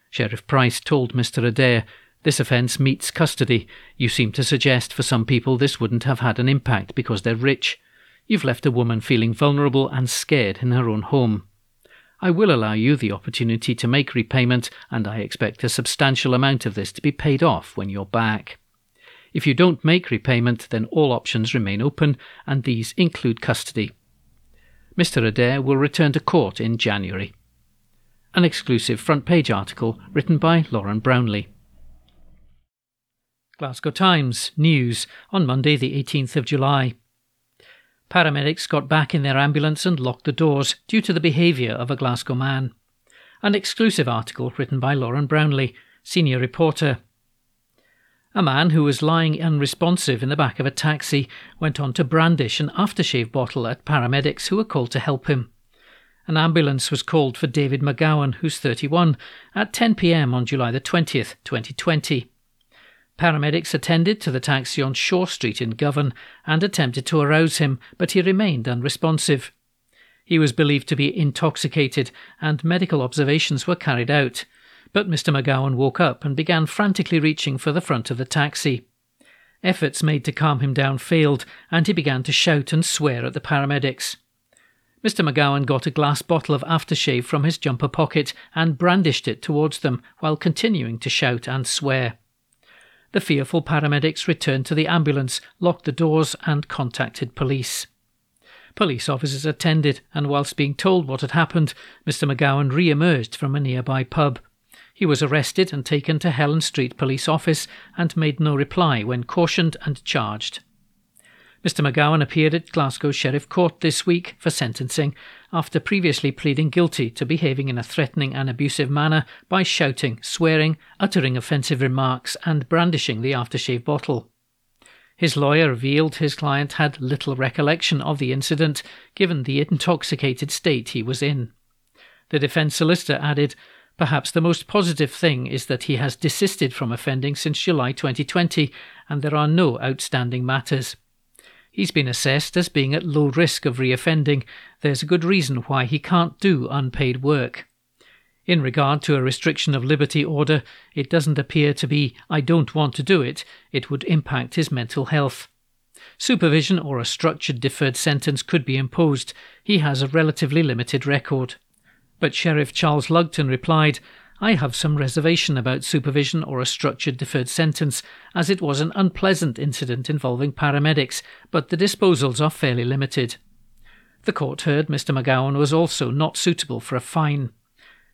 Sheriff Price told Mr. Adair, This offence meets custody. You seem to suggest for some people this wouldn't have had an impact because they're rich. You've left a woman feeling vulnerable and scared in her own home. I will allow you the opportunity to make repayment, and I expect a substantial amount of this to be paid off when you're back. If you don't make repayment, then all options remain open, and these include custody. Mr. Adair will return to court in January. An exclusive front page article written by Lauren Brownlee. Glasgow Times News on Monday, the 18th of July. Paramedics got back in their ambulance and locked the doors due to the behaviour of a Glasgow man. An exclusive article written by Lauren Brownlee, senior reporter. A man who was lying unresponsive in the back of a taxi went on to brandish an aftershave bottle at paramedics who were called to help him. An ambulance was called for David McGowan, who's 31, at 10 pm on July the 20th, 2020. Paramedics attended to the taxi on Shore Street in Govan and attempted to arouse him, but he remained unresponsive. He was believed to be intoxicated, and medical observations were carried out. But Mr. McGowan woke up and began frantically reaching for the front of the taxi. Efforts made to calm him down failed, and he began to shout and swear at the paramedics. Mr. McGowan got a glass bottle of aftershave from his jumper pocket and brandished it towards them while continuing to shout and swear. The fearful paramedics returned to the ambulance, locked the doors, and contacted police. Police officers attended, and whilst being told what had happened, Mr. McGowan re emerged from a nearby pub. He was arrested and taken to Helen Street Police Office and made no reply when cautioned and charged. Mr. McGowan appeared at Glasgow Sheriff Court this week for sentencing after previously pleading guilty to behaving in a threatening and abusive manner by shouting, swearing, uttering offensive remarks, and brandishing the aftershave bottle. His lawyer revealed his client had little recollection of the incident given the intoxicated state he was in. The defence solicitor added, Perhaps the most positive thing is that he has desisted from offending since July 2020 and there are no outstanding matters. He's been assessed as being at low risk of reoffending. There's a good reason why he can't do unpaid work. In regard to a restriction of liberty order, it doesn't appear to be, I don't want to do it, it would impact his mental health. Supervision or a structured deferred sentence could be imposed. He has a relatively limited record. But Sheriff Charles Lugton replied, I have some reservation about supervision or a structured deferred sentence, as it was an unpleasant incident involving paramedics, but the disposals are fairly limited. The court heard Mr. McGowan was also not suitable for a fine.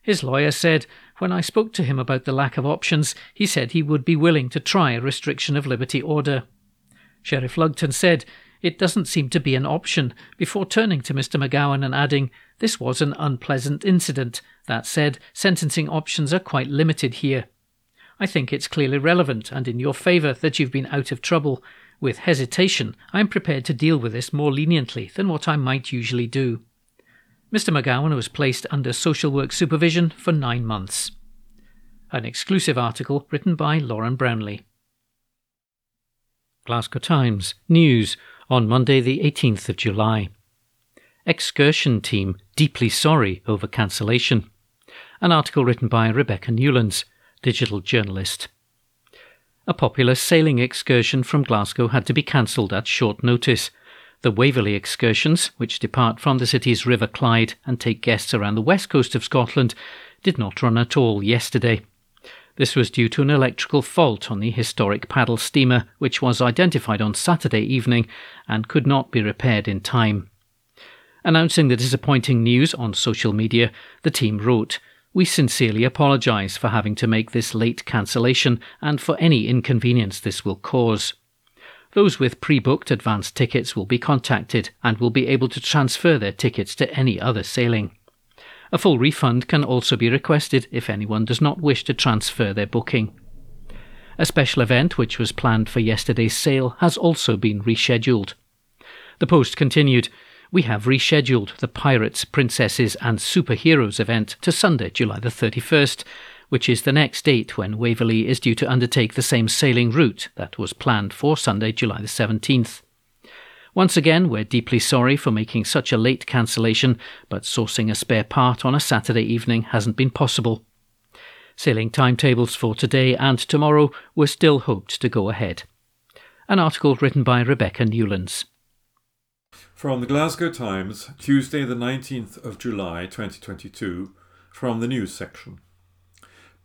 His lawyer said when I spoke to him about the lack of options, he said he would be willing to try a restriction of liberty order. Sheriff Lugton said it doesn't seem to be an option before turning to Mr. McGowan and adding, This was an unpleasant incident. That said, sentencing options are quite limited here. I think it's clearly relevant and in your favour that you've been out of trouble. With hesitation, I am prepared to deal with this more leniently than what I might usually do. Mr. McGowan was placed under social work supervision for nine months. An exclusive article written by Lauren Brownlee. Glasgow Times News on Monday, the 18th of July. Excursion team deeply sorry over cancellation. An article written by Rebecca Newlands, digital journalist. A popular sailing excursion from Glasgow had to be cancelled at short notice the Waverley excursions, which depart from the city's River Clyde and take guests around the west coast of Scotland, did not run at all yesterday. This was due to an electrical fault on the historic paddle steamer, which was identified on Saturday evening and could not be repaired in time. Announcing the disappointing news on social media, the team wrote, We sincerely apologise for having to make this late cancellation and for any inconvenience this will cause. Those with pre booked advance tickets will be contacted and will be able to transfer their tickets to any other sailing. A full refund can also be requested if anyone does not wish to transfer their booking. A special event which was planned for yesterday's sail has also been rescheduled. The Post continued, We have rescheduled the Pirates, Princesses and Superheroes event to Sunday, July the 31st, which is the next date when Waverley is due to undertake the same sailing route that was planned for Sunday, July the 17th. Once again, we're deeply sorry for making such a late cancellation, but sourcing a spare part on a Saturday evening hasn't been possible. Sailing timetables for today and tomorrow were still hoped to go ahead. An article written by Rebecca Newlands. From the Glasgow Times, Tuesday, the 19th of July 2022, from the news section.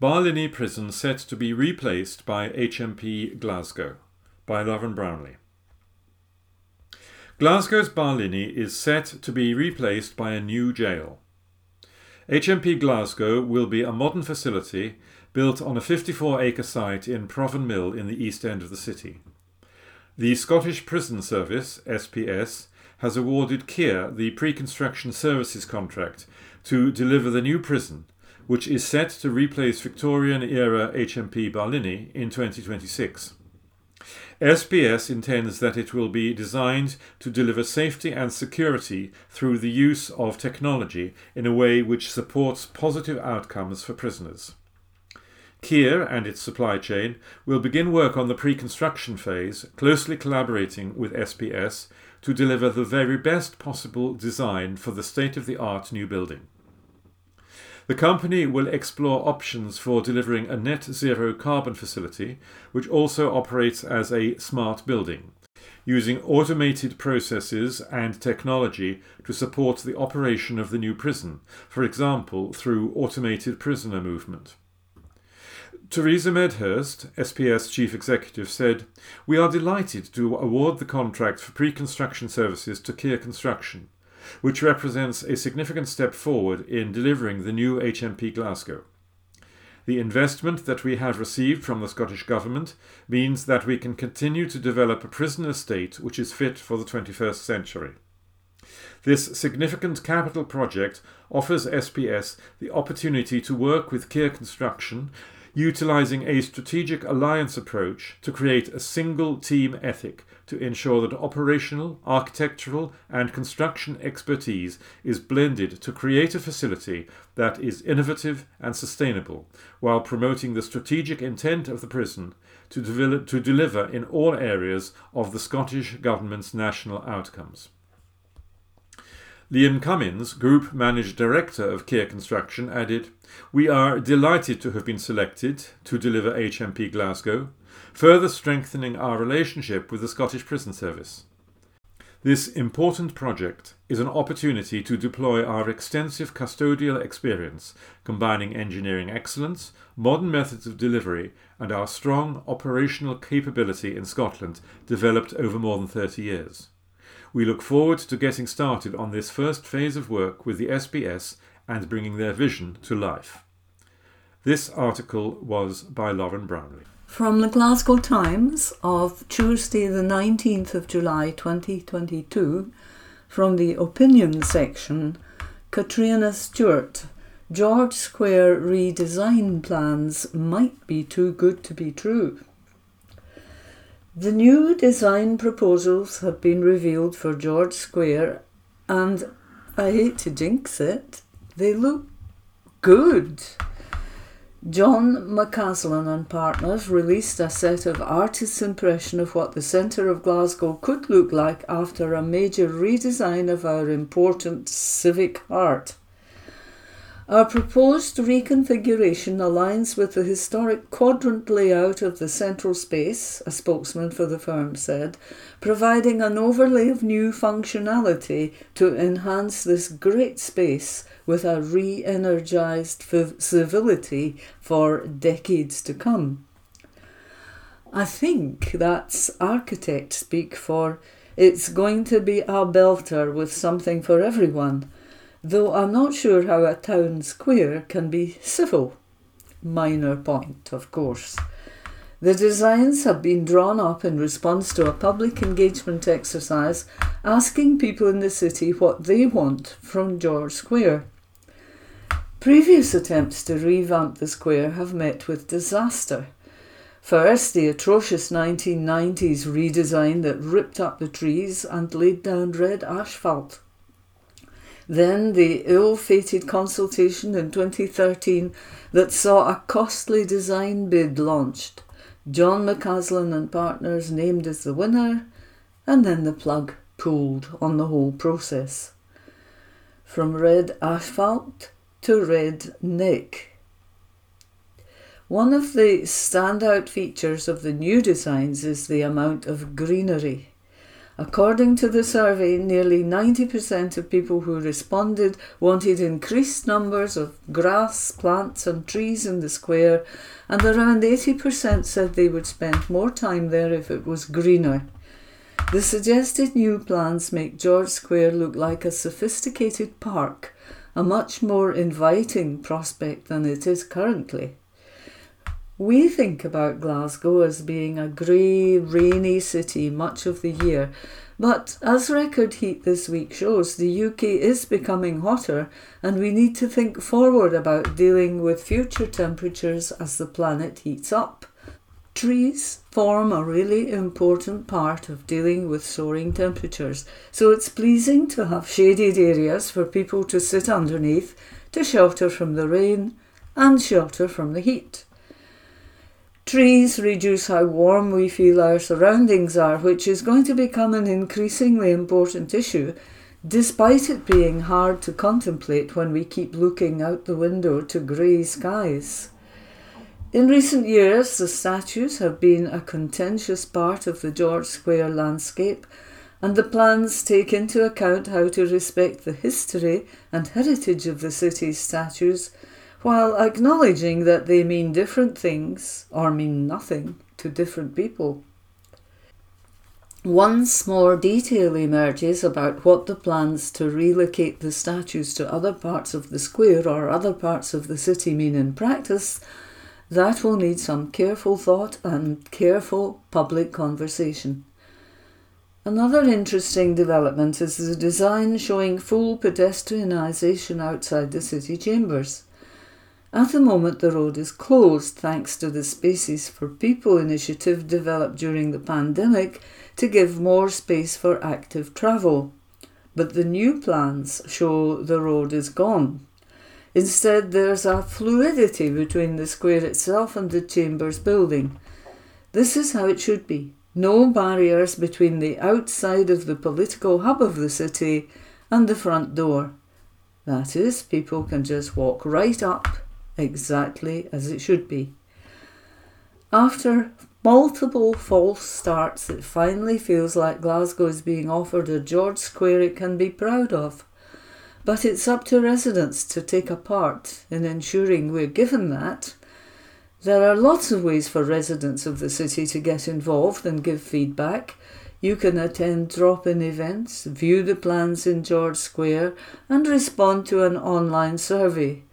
Barlinnie Prison set to be replaced by HMP Glasgow by Lauren Brownlee. Glasgow's Barlinnie is set to be replaced by a new jail. HMP Glasgow will be a modern facility built on a 54 acre site in Provanmill in the east end of the city. The Scottish Prison Service, SPS, has awarded Kier the pre construction services contract to deliver the new prison which is set to replace Victorian era HMP Barlinnie in 2026. SPS intends that it will be designed to deliver safety and security through the use of technology in a way which supports positive outcomes for prisoners. Kier and its supply chain will begin work on the pre construction phase, closely collaborating with SPS to deliver the very best possible design for the state of the art new building. The company will explore options for delivering a net zero carbon facility, which also operates as a smart building, using automated processes and technology to support the operation of the new prison, for example, through automated prisoner movement. Theresa Medhurst, SPS Chief Executive, said, We are delighted to award the contract for pre construction services to Kier Construction which represents a significant step forward in delivering the new HMP Glasgow. The investment that we have received from the Scottish Government means that we can continue to develop a prison estate which is fit for the 21st century. This significant capital project offers SPS the opportunity to work with Kier Construction utilizing a strategic alliance approach to create a single team ethic to ensure that operational, architectural, and construction expertise is blended to create a facility that is innovative and sustainable, while promoting the strategic intent of the prison to, to deliver in all areas of the Scottish Government's national outcomes. Liam Cummins, Group Managing Director of Kier Construction, added, We are delighted to have been selected to deliver HMP Glasgow, further strengthening our relationship with the Scottish Prison Service. This important project is an opportunity to deploy our extensive custodial experience, combining engineering excellence, modern methods of delivery, and our strong operational capability in Scotland developed over more than 30 years. We look forward to getting started on this first phase of work with the SPS and bringing their vision to life. This article was by Lauren Brownlee. From the Glasgow Times of Tuesday, the 19th of July 2022, from the opinion section, Katrina Stewart. George Square redesign plans might be too good to be true. The new design proposals have been revealed for George Square, and I hate to jinx it, they look good. John McAslan and partners released a set of artists' impression of what the centre of Glasgow could look like after a major redesign of our important civic heart. Our proposed reconfiguration aligns with the historic quadrant layout of the central space, a spokesman for the firm said, providing an overlay of new functionality to enhance this great space with a re energised civility for decades to come. I think that's architect speak for it's going to be a belter with something for everyone though I'm not sure how a town square can be civil. Minor point, of course. The designs have been drawn up in response to a public engagement exercise asking people in the city what they want from George Square. Previous attempts to revamp the square have met with disaster. First, the atrocious 1990s redesign that ripped up the trees and laid down red asphalt. Then the ill fated consultation in 2013 that saw a costly design bid launched. John McAslan and partners named as the winner, and then the plug pulled on the whole process. From red asphalt to red Nick. One of the standout features of the new designs is the amount of greenery. According to the survey, nearly 90% of people who responded wanted increased numbers of grass, plants, and trees in the square, and around 80% said they would spend more time there if it was greener. The suggested new plans make George Square look like a sophisticated park, a much more inviting prospect than it is currently. We think about Glasgow as being a grey, rainy city much of the year, but as record heat this week shows, the UK is becoming hotter, and we need to think forward about dealing with future temperatures as the planet heats up. Trees form a really important part of dealing with soaring temperatures, so it's pleasing to have shaded areas for people to sit underneath to shelter from the rain and shelter from the heat. Trees reduce how warm we feel our surroundings are, which is going to become an increasingly important issue, despite it being hard to contemplate when we keep looking out the window to grey skies. In recent years, the statues have been a contentious part of the George Square landscape, and the plans take into account how to respect the history and heritage of the city's statues while acknowledging that they mean different things or mean nothing to different people. Once more detail emerges about what the plans to relocate the statues to other parts of the square or other parts of the city mean in practice, that will need some careful thought and careful public conversation. Another interesting development is the design showing full pedestrianisation outside the city chambers. At the moment, the road is closed thanks to the Spaces for People initiative developed during the pandemic to give more space for active travel. But the new plans show the road is gone. Instead, there's a fluidity between the square itself and the Chambers building. This is how it should be. No barriers between the outside of the political hub of the city and the front door. That is, people can just walk right up exactly as it should be. After multiple false starts, it finally feels like Glasgow is being offered a George Square it can be proud of. But it's up to residents to take a part in ensuring we're given that. There are lots of ways for residents of the city to get involved and give feedback. You can attend drop in events, view the plans in George Square, and respond to an online survey.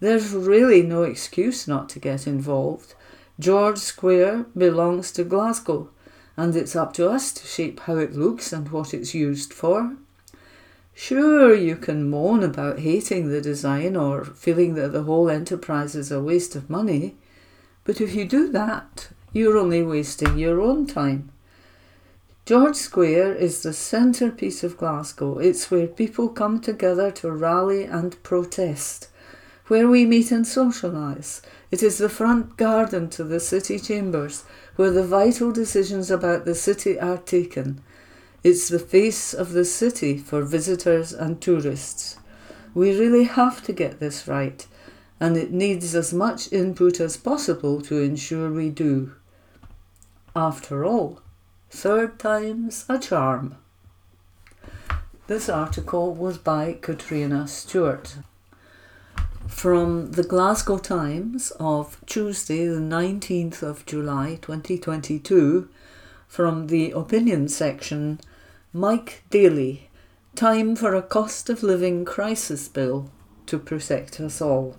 There's really no excuse not to get involved. George Square belongs to Glasgow, and it's up to us to shape how it looks and what it's used for. Sure, you can moan about hating the design or feeling that the whole enterprise is a waste of money, but if you do that, you're only wasting your own time. George Square is the centrepiece of Glasgow. It's where people come together to rally and protest, where we meet and socialise. It is the front garden to the city chambers, where the vital decisions about the city are taken. It's the face of the city for visitors and tourists. We really have to get this right, and it needs as much input as possible to ensure we do. After all, third time's a charm. This article was by Catriona Stewart. From the Glasgow Times of Tuesday, the 19th of July 2022, from the opinion section, Mike Dailly, time for a cost of living crisis bill to protect us all.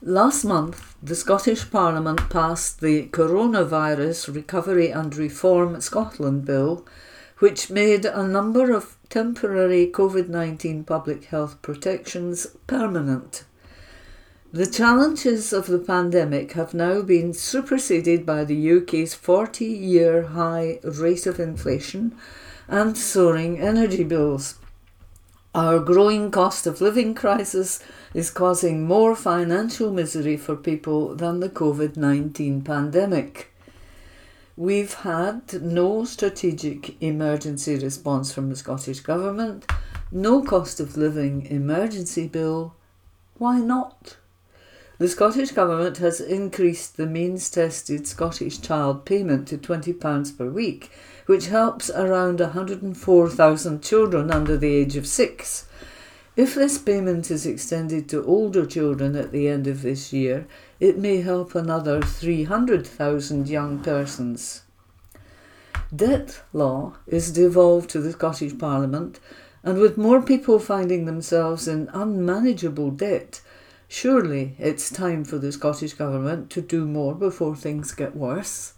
Last month, the Scottish Parliament passed the Coronavirus Recovery and Reform Scotland Bill, which made a number of temporary COVID 19 public health protections permanent. The challenges of the pandemic have now been superseded by the UK's 40 year high rate of inflation and soaring energy bills. Our growing cost of living crisis is causing more financial misery for people than the COVID 19 pandemic. We've had no strategic emergency response from the Scottish Government, no cost of living emergency bill. Why not? The Scottish Government has increased the means tested Scottish Child payment to £20 per week, which helps around 104,000 children under the age of six. If this payment is extended to older children at the end of this year, it may help another 300,000 young persons. Debt law is devolved to the Scottish Parliament, and with more people finding themselves in unmanageable debt, surely it's time for the Scottish Government to do more before things get worse.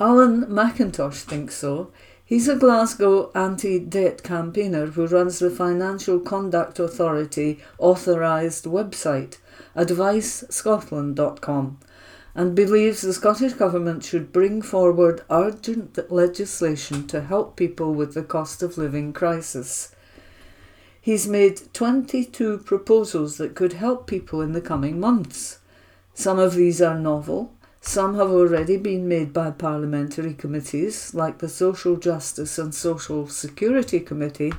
Alan McIntosh thinks so. He's a Glasgow anti debt campaigner who runs the Financial Conduct Authority authorised website, advicescotland.com, and believes the Scottish Government should bring forward urgent legislation to help people with the cost of living crisis. He's made 22 proposals that could help people in the coming months. Some of these are novel, some have already been made by parliamentary committees like the Social Justice and Social Security Committee,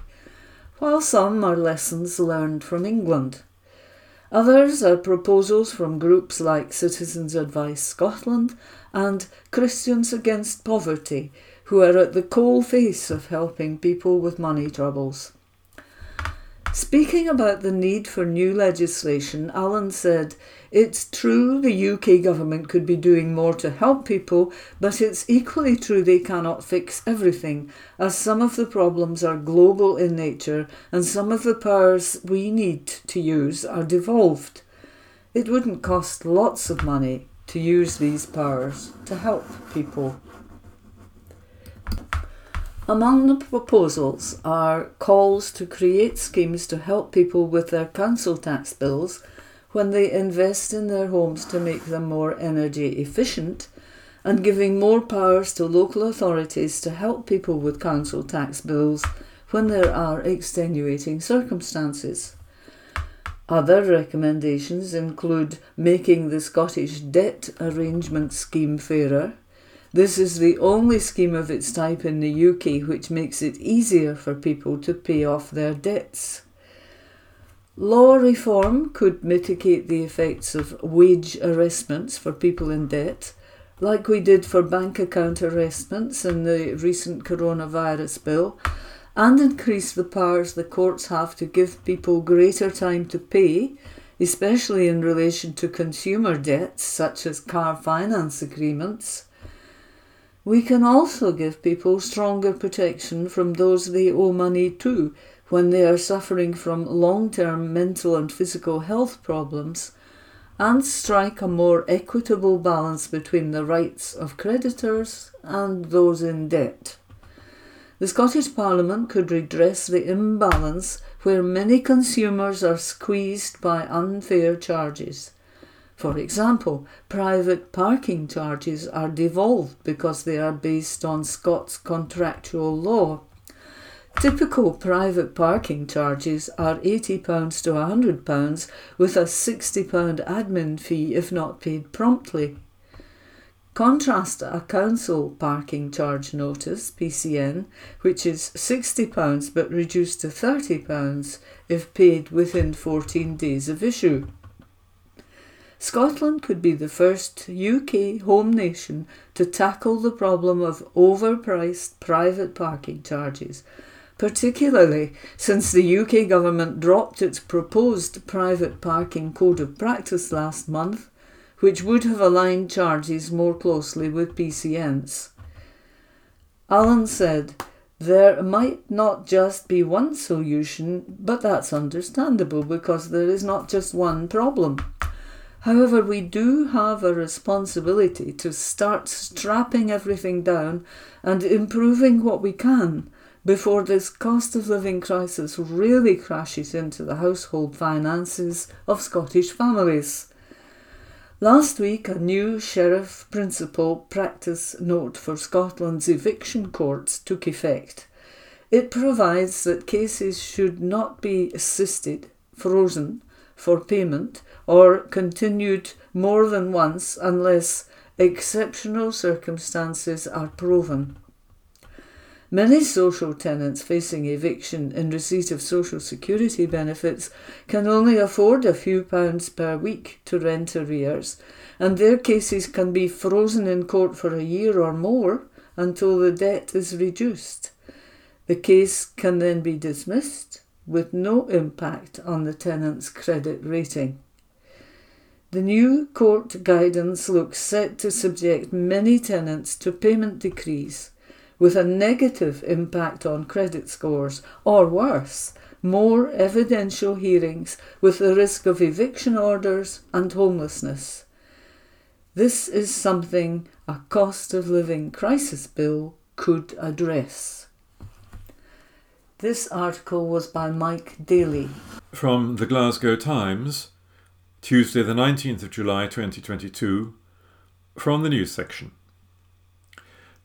while some are lessons learned from England. Others are proposals from groups like Citizens Advice Scotland and Christians Against Poverty, who are at the coal face of helping people with money troubles. Speaking about the need for new legislation, Alan said, It's true the UK government could be doing more to help people, but it's equally true they cannot fix everything, as some of the problems are global in nature and some of the powers we need to use are devolved. It wouldn't cost lots of money to use these powers to help people. Among the proposals are calls to create schemes to help people with their council tax bills when they invest in their homes to make them more energy efficient, and giving more powers to local authorities to help people with council tax bills when there are extenuating circumstances. Other recommendations include making the Scottish Debt Arrangement Scheme fairer this is the only scheme of its type in the UK which makes it easier for people to pay off their debts. Law reform could mitigate the effects of wage arrestments for people in debt, like we did for bank account arrestments in the recent coronavirus bill, and increase the powers the courts have to give people greater time to pay, especially in relation to consumer debts such as car finance agreements. We can also give people stronger protection from those they owe money to when they are suffering from long term mental and physical health problems and strike a more equitable balance between the rights of creditors and those in debt. The Scottish Parliament could redress the imbalance where many consumers are squeezed by unfair charges. For example, private parking charges are devolved because they are based on Scots contractual law. Typical private parking charges are £80 to £100 with a £60 admin fee if not paid promptly. Contrast a council parking charge notice, PCN, which is £60 but reduced to £30 if paid within 14 days of issue. Scotland could be the first UK home nation to tackle the problem of overpriced private parking charges, particularly since the UK government dropped its proposed private parking code of practice last month, which would have aligned charges more closely with PCNs. Alan said, there might not just be one solution, but that's understandable because there is not just one problem. However, we do have a responsibility to start strapping everything down and improving what we can before this cost of living crisis really crashes into the household finances of Scottish families. Last week, a new Sheriff Principal Practice Note for Scotland's eviction courts took effect. It provides that cases should not be sisted, frozen, for payment or continued more than once unless exceptional circumstances are proven. Many social tenants facing eviction in receipt of social security benefits can only afford a few pounds per week to rent arrears, and their cases can be frozen in court for a year or more until the debt is reduced. The case can then be dismissed with no impact on the tenant's credit rating. The new court guidance looks set to subject many tenants to payment decrees with a negative impact on credit scores, or worse, more evidential hearings with the risk of eviction orders and homelessness. This is something a cost of living crisis bill could address. This article was by Mike Dailly. From the Glasgow Times. Tuesday, the 19th of July 2022, from the news section.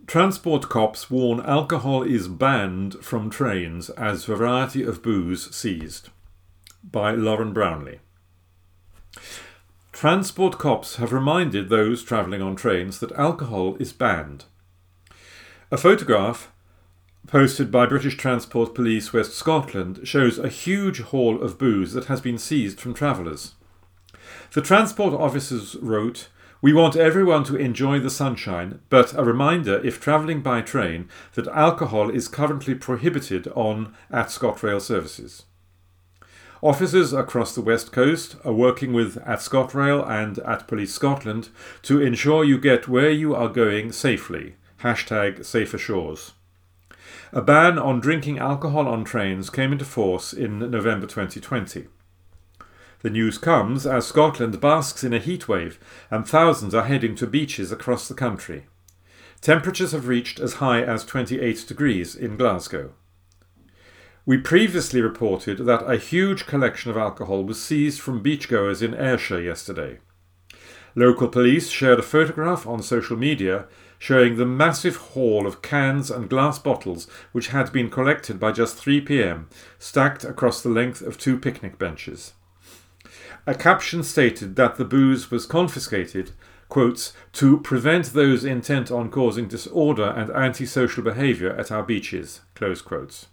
Transport cops warn alcohol is banned from trains as variety of booze seized. By Lauren Brownlee. Transport cops have reminded those travelling on trains that alcohol is banned. A photograph posted by British Transport Police West Scotland shows a huge haul of booze that has been seized from travellers. The transport officers wrote, we want everyone to enjoy the sunshine, but a reminder if travelling by train that alcohol is currently prohibited on at ScotRail services. Officers across the West Coast are working with at ScotRail and at Police Scotland to ensure you get where you are going safely. Hashtag safer shores. A ban on drinking alcohol on trains came into force in November 2020. The news comes as Scotland basks in a heatwave and thousands are heading to beaches across the country. Temperatures have reached as high as 28 degrees in Glasgow. We previously reported that a huge collection of alcohol was seized from beachgoers in Ayrshire yesterday. Local police shared a photograph on social media showing the massive haul of cans and glass bottles which had been collected by just 3 pm, stacked across the length of two picnic benches. A caption stated that the booze was confiscated, quotes, to prevent those intent on causing disorder and antisocial behaviour at our beaches, close quotes.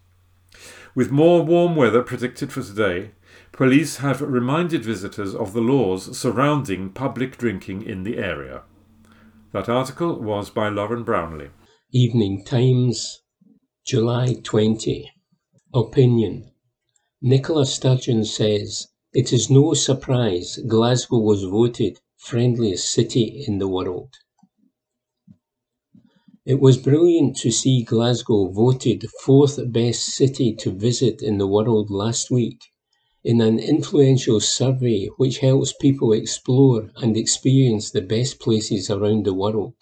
With more warm weather predicted for today, police have reminded visitors of the laws surrounding public drinking in the area. That article was by Lauren Brownlee. Evening Times, July 20. Opinion Nicola Sturgeon says it is no surprise Glasgow was voted friendliest city in the world. It was brilliant to see Glasgow voted fourth best city to visit in the world last week in an influential survey which helps people explore and experience the best places around the world.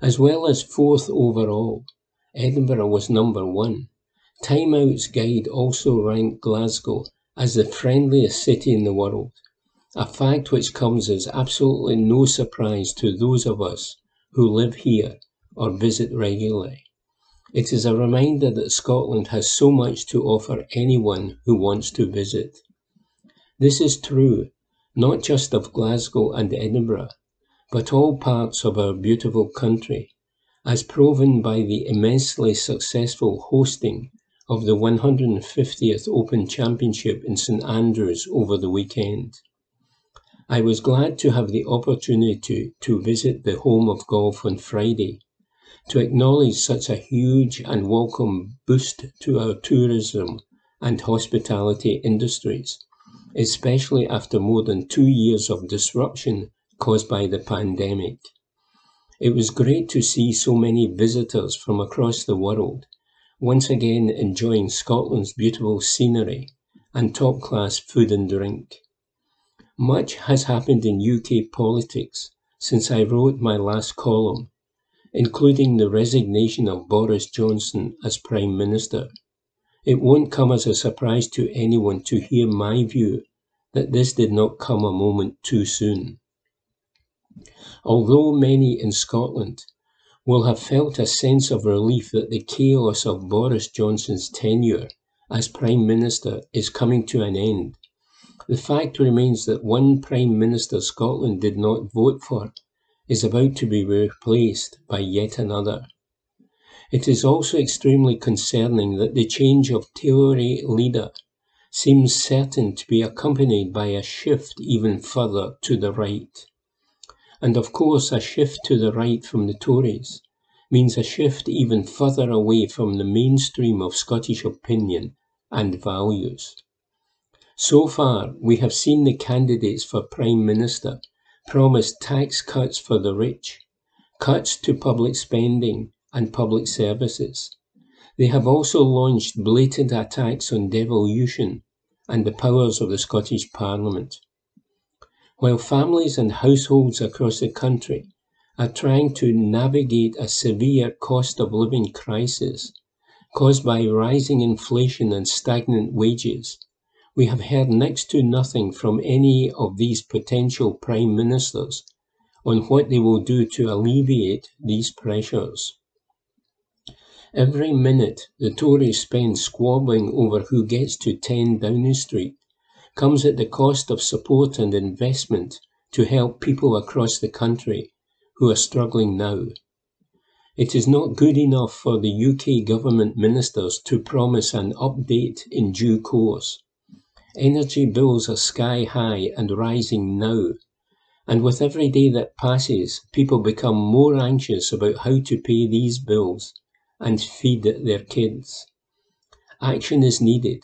As well as fourth overall, Edinburgh was number one. Time Out's guide also ranked Glasgow as the friendliest city in the world, a fact which comes as absolutely no surprise to those of us who live here or visit regularly. It is a reminder that Scotland has so much to offer anyone who wants to visit. This is true not just of Glasgow and Edinburgh, but all parts of our beautiful country, as proven by the immensely successful hosting of the 150th Open Championship in St Andrews over the weekend. I was glad to have the opportunity to visit the home of golf on Friday to acknowledge such a huge and welcome boost to our tourism and hospitality industries, especially after more than two years of disruption caused by the pandemic. It was great to see so many visitors from across the world once again enjoying Scotland's beautiful scenery and top class food and drink. Much has happened in UK politics since I wrote my last column, including the resignation of Boris Johnson as Prime Minister. It won't come as a surprise to anyone to hear my view that this did not come a moment too soon. Although many in Scotland will have felt a sense of relief that the chaos of Boris Johnson's tenure as Prime Minister is coming to an end. The fact remains that one Prime Minister Scotland did not vote for is about to be replaced by yet another. It is also extremely concerning that the change of Tory leader seems certain to be accompanied by a shift even further to the right. And of course, a shift to the right from the Tories means a shift even further away from the mainstream of Scottish opinion and values. So far, we have seen the candidates for Prime Minister promise tax cuts for the rich, cuts to public spending and public services. They have also launched blatant attacks on devolution and the powers of the Scottish Parliament. While families and households across the country are trying to navigate a severe cost of living crisis caused by rising inflation and stagnant wages, we have heard next to nothing from any of these potential prime ministers on what they will do to alleviate these pressures. Every minute the Tories spend squabbling over who gets to 10 Downing Street comes at the cost of support and investment to help people across the country who are struggling now. It is not good enough for the UK government ministers to promise an update in due course. Energy bills are sky high and rising now, and with every day that passes, people become more anxious about how to pay these bills and feed their kids. Action is needed,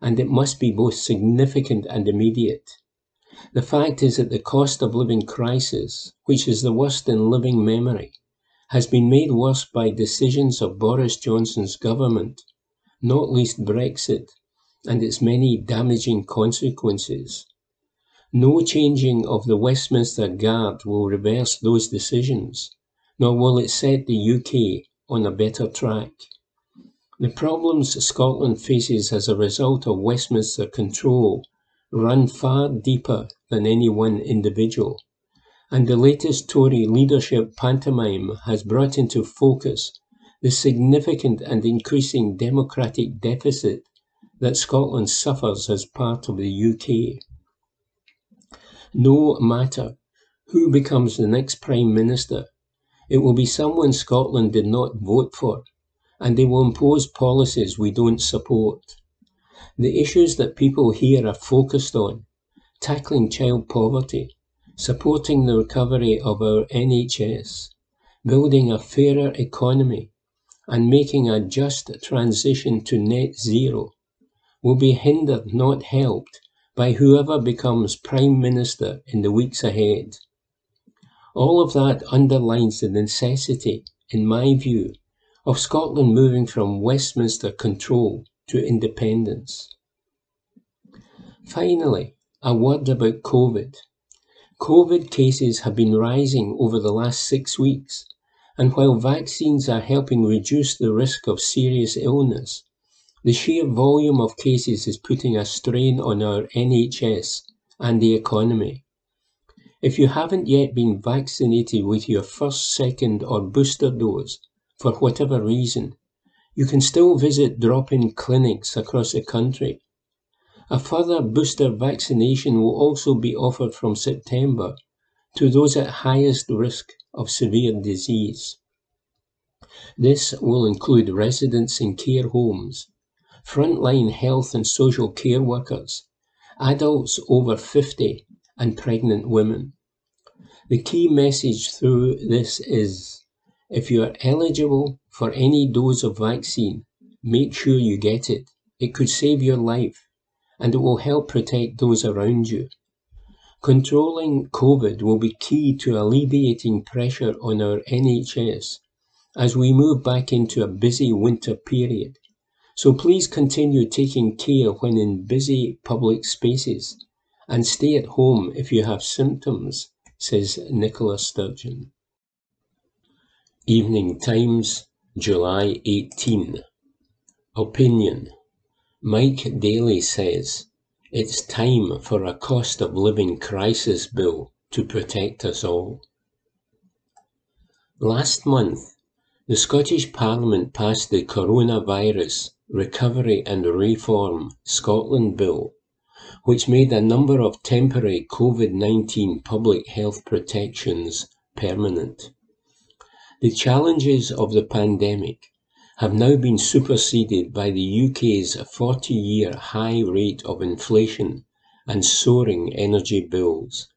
and it must be both significant and immediate. The fact is that the cost of living crisis, which is the worst in living memory, has been made worse by decisions of Boris Johnson's government, not least Brexit, and its many damaging consequences. No changing of the Westminster Guard will reverse those decisions, nor will it set the UK on a better track. The problems Scotland faces as a result of Westminster control run far deeper than any one individual, and the latest Tory leadership pantomime has brought into focus the significant and increasing democratic deficit that Scotland suffers as part of the UK. No matter who becomes the next Prime Minister, it will be someone Scotland did not vote for and they will impose policies we don't support. The issues that people here are focused on tackling child poverty, supporting the recovery of our NHS, building a fairer economy, and making a just transition to net zero will be hindered, not helped, by whoever becomes Prime Minister in the weeks ahead. All of that underlines the necessity in my view, of Scotland moving from Westminster control to independence. Finally, a word about COVID. COVID cases have been rising over the last six weeks, and while vaccines are helping reduce the risk of serious illness, the sheer volume of cases is putting a strain on our NHS and the economy. If you haven't yet been vaccinated with your first, second, or booster dose, for whatever reason, you can still visit drop in clinics across the country a further booster vaccination will also be offered from September to those at highest risk of severe disease. This will include residents in care homes, frontline health and social care workers, adults over 50, and pregnant women. The key message through this is if you are eligible for any dose of vaccine, make sure you get it. It could save your life and it will help protect those around you. Controlling COVID will be key to alleviating pressure on our NHS as we move back into a busy winter period. So please continue taking care when in busy public spaces and stay at home if you have symptoms, says Nicola Sturgeon. Evening Times, July 18. Opinion Mike Dailly says it's time for a cost of living crisis bill to protect us all. Last month, the Scottish Parliament passed the Coronavirus Recovery and Reform Scotland Bill, which made a number of temporary COVID 19 public health protections permanent. The challenges of the pandemic have now been superseded by the UK's 40 year high rate of inflation and soaring energy bills.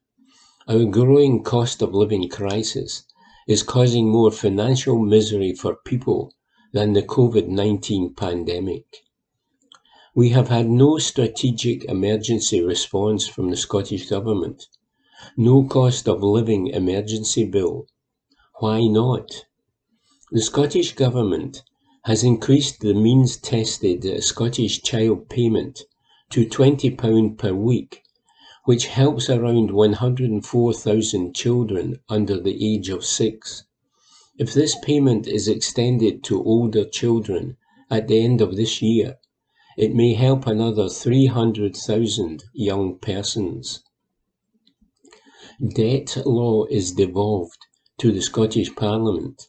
Our growing cost of living crisis is causing more financial misery for people than the COVID 19 pandemic. We have had no strategic emergency response from the Scottish Government, no cost of living emergency bill. Why not? The Scottish Government has increased the means tested uh, Scottish Child Payment to £20 per week, which helps around 104,000 children under the age of six. If this payment is extended to older children at the end of this year, it may help another 300,000 young persons. Debt law is devolved to the Scottish Parliament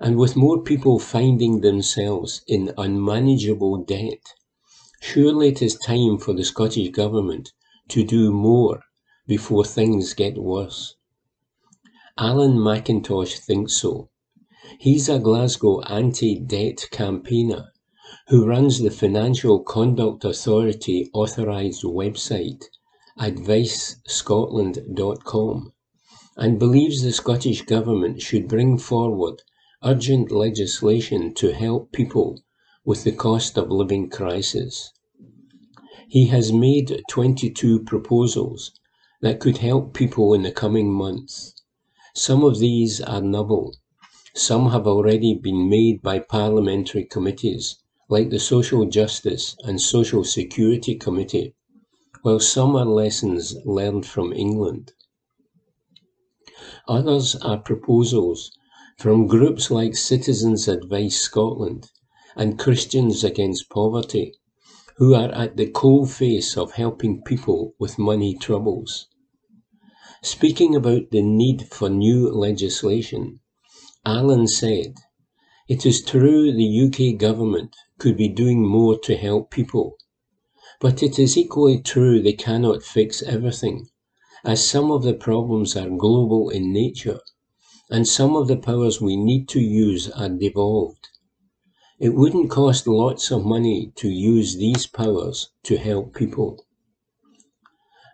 and with more people finding themselves in unmanageable debt, surely it is time for the Scottish Government to do more before things get worse. Alan McIntosh thinks so. He's a Glasgow anti debt campaigner who runs the Financial Conduct Authority authorised website, advicescotland.com, and believes the Scottish Government should bring forward urgent legislation to help people with the cost of living crisis. He has made 22 proposals that could help people in the coming months. Some of these are novel. Some have already been made by parliamentary committees, like the Social Justice and Social Security Committee, while some are lessons learned from England. Others are proposals from groups like Citizens Advice Scotland and Christians Against Poverty, who are at the coalface of helping people with money troubles. Speaking about the need for new legislation, Alan said, It is true the UK government could be doing more to help people, but it is equally true they cannot fix everything, as some of the problems are global in nature and some of the powers we need to use are devolved. It wouldn't cost lots of money to use these powers to help people.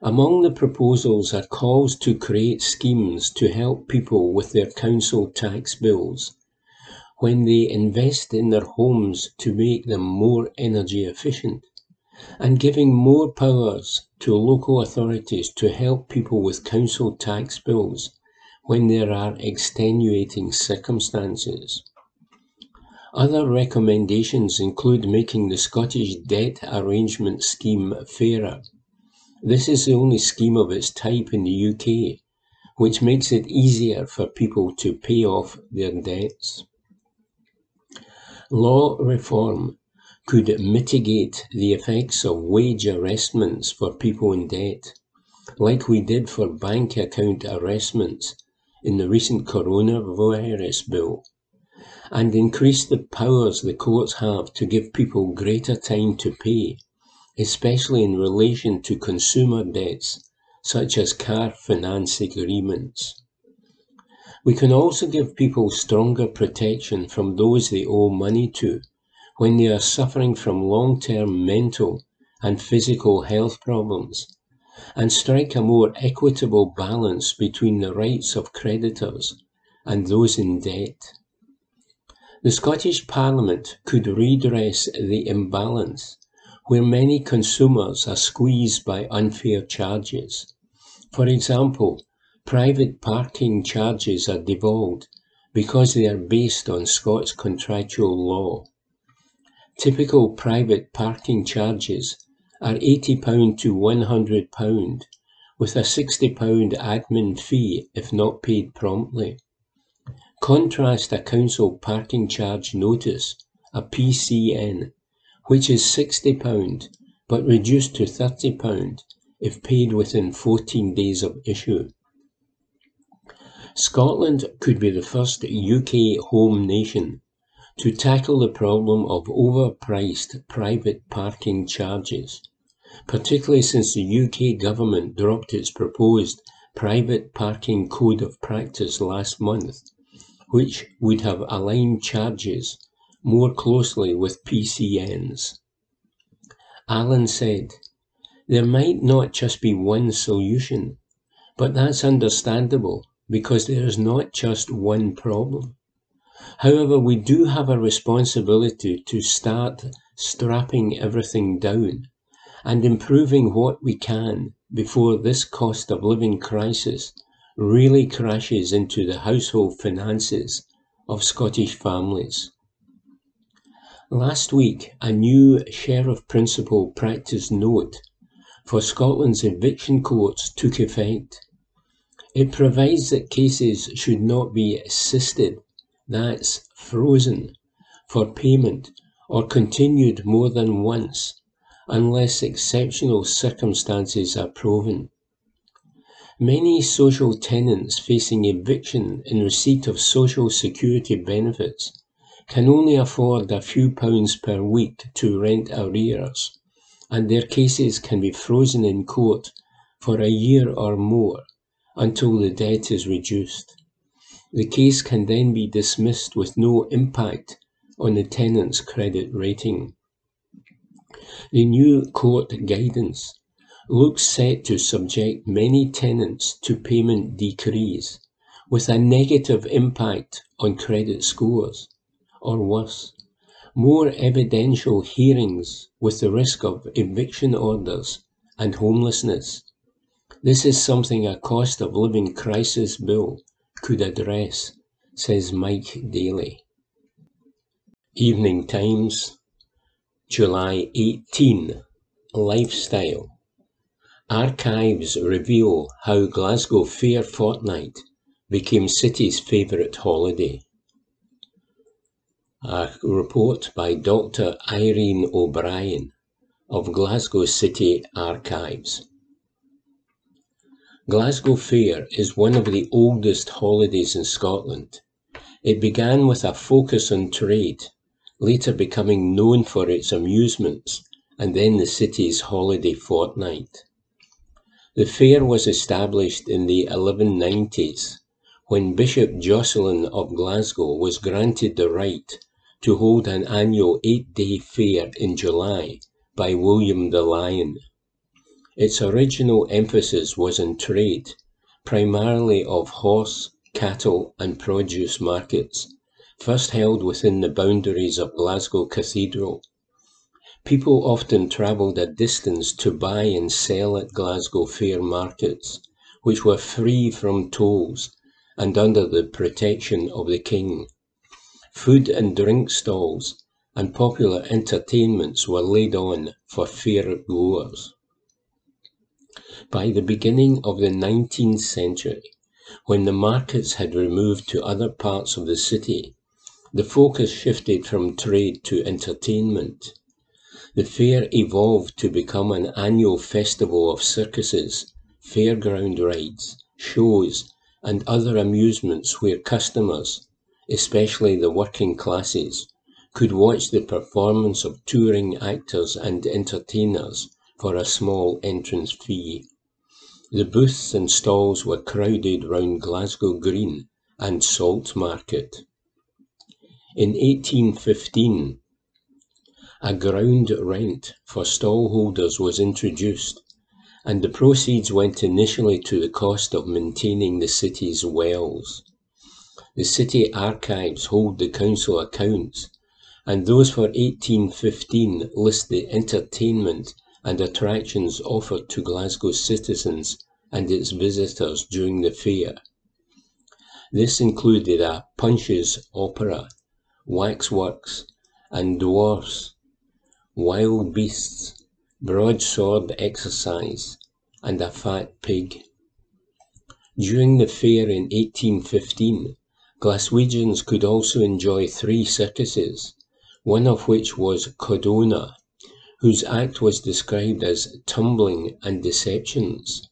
Among the proposals are calls to create schemes to help people with their council tax bills when they invest in their homes to make them more energy efficient, and giving more powers to local authorities to help people with council tax bills when there are extenuating circumstances. Other recommendations include making the Scottish Debt Arrangement Scheme fairer. This is the only scheme of its type in the UK, which makes it easier for people to pay off their debts. Law reform could mitigate the effects of wage arrestments for people in debt, like we did for bank account arrestments in the recent coronavirus bill, and increase the powers the courts have to give people greater time to pay, especially in relation to consumer debts such as car finance agreements. We can also give people stronger protection from those they owe money to when they are suffering from long term mental and physical health problems, and strike a more equitable balance between the rights of creditors and those in debt. The Scottish Parliament could redress the imbalance where many consumers are squeezed by unfair charges. For example, private parking charges are devolved because they are based on Scots contractual law. Typical private parking charges are £80 to £100, with a £60 admin fee if not paid promptly. Contrast a council parking charge notice, a PCN, which is £60 but reduced to £30 if paid within 14 days of issue. Scotland could be the first UK home nation to tackle the problem of overpriced private parking charges, particularly since the UK government dropped its proposed private parking code of practice last month, which would have aligned charges more closely with PCNs. Alan said, There might not just be one solution, but that's understandable because there is not just one problem. However, we do have a responsibility to start strapping everything down and improving what we can before this cost of living crisis really crashes into the household finances of Scottish families. Last week, a new Sheriff Principal Practice Note for Scotland's eviction courts took effect. It provides that cases should not be sisted that's frozen for payment or continued more than once unless exceptional circumstances are proven. Many social tenants facing eviction in receipt of social security benefits can only afford a few pounds per week to rent arrears, and their cases can be frozen in court for a year or more until the debt is reduced. The case can then be dismissed with no impact on the tenant's credit rating. The new court guidance looks set to subject many tenants to payment decrees with a negative impact on credit scores, or worse, more evidential hearings with the risk of eviction orders and homelessness. This is something a cost of living crisis bill could address, says Mike Dailly. Evening Times, July 18. Lifestyle. Archives reveal how Glasgow Fair Fortnight became city's favourite holiday. A report by Dr. Irene O'Brien of Glasgow City Archives. Glasgow Fair is one of the oldest holidays in Scotland. It began with a focus on trade, later becoming known for its amusements, and then the city's holiday fortnight. The fair was established in the 1190s when Bishop Jocelyn of Glasgow was granted the right to hold an annual eight day fair in July by William the Lion. Its original emphasis was on trade, primarily of horse, cattle, and produce markets, first held within the boundaries of Glasgow Cathedral. People often travelled a distance to buy and sell at Glasgow fair markets, which were free from tolls and under the protection of the king. Food and drink stalls and popular entertainments were laid on for fair goers. By the beginning of the 19th century, when the markets had removed to other parts of the city, the focus shifted from trade to entertainment. The fair evolved to become an annual festival of circuses, fairground rides, shows, and other amusements where customers, especially the working classes, could watch the performance of touring actors and entertainers for a small entrance fee. The booths and stalls were crowded round Glasgow Green and Salt Market. In 1815, a ground rent for stallholders was introduced, and the proceeds went initially to the cost of maintaining the city's wells. The city archives hold the council accounts, and those for 1815 list the entertainment and attractions offered to Glasgow citizens and its visitors during the fair. This included a Punch's opera, waxworks, and dwarfs, wild beasts, broadsword exercise, and a fat pig. During the fair in 1815, Glaswegians could also enjoy three circuses, one of which was Codona, whose act was described as tumbling and deceptions.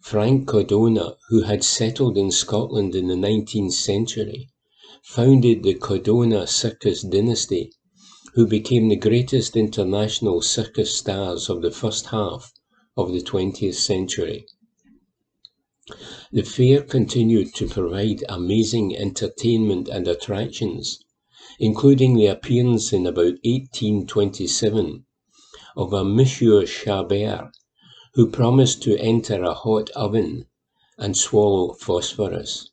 Frank Codona, who had settled in Scotland in the 19th century, founded the Codona Circus dynasty who became the greatest international circus stars of the first half of the 20th century. The fair continued to provide amazing entertainment and attractions, including the appearance in about 1827 of a Monsieur Chabert, who promised to enter a hot oven and swallow phosphorus.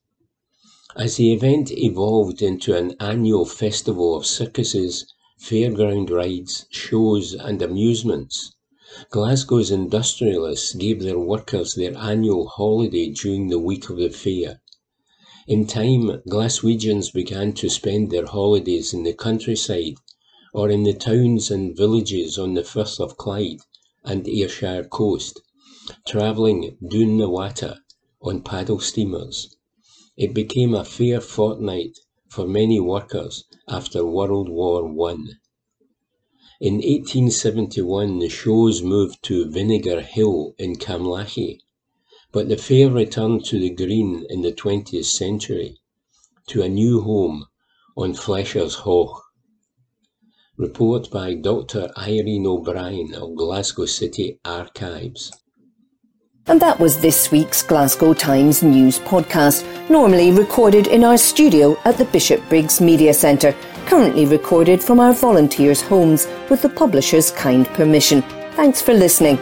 As the event evolved into an annual festival of circuses fairground rides, shows, and amusements. Glasgow's industrialists gave their workers their annual holiday during the week of the fair. In time, Glaswegians began to spend their holidays in the countryside or in the towns and villages on the Firth of Clyde and Ayrshire coast, travelling doon the water on paddle steamers. It became a fair fortnight for many workers after World War One. In 1871 the shows moved to Vinegar Hill in Camlachie, but the fair returned to the Green in the 20th century, to a new home on Flesher's Haugh. Report by Dr Irene O'Brien of Glasgow City Archives. And that was this week's Glasgow Times News podcast, normally recorded in our studio at the Bishopbriggs Media Centre, currently recorded from our volunteers' homes with the publisher's kind permission. Thanks for listening.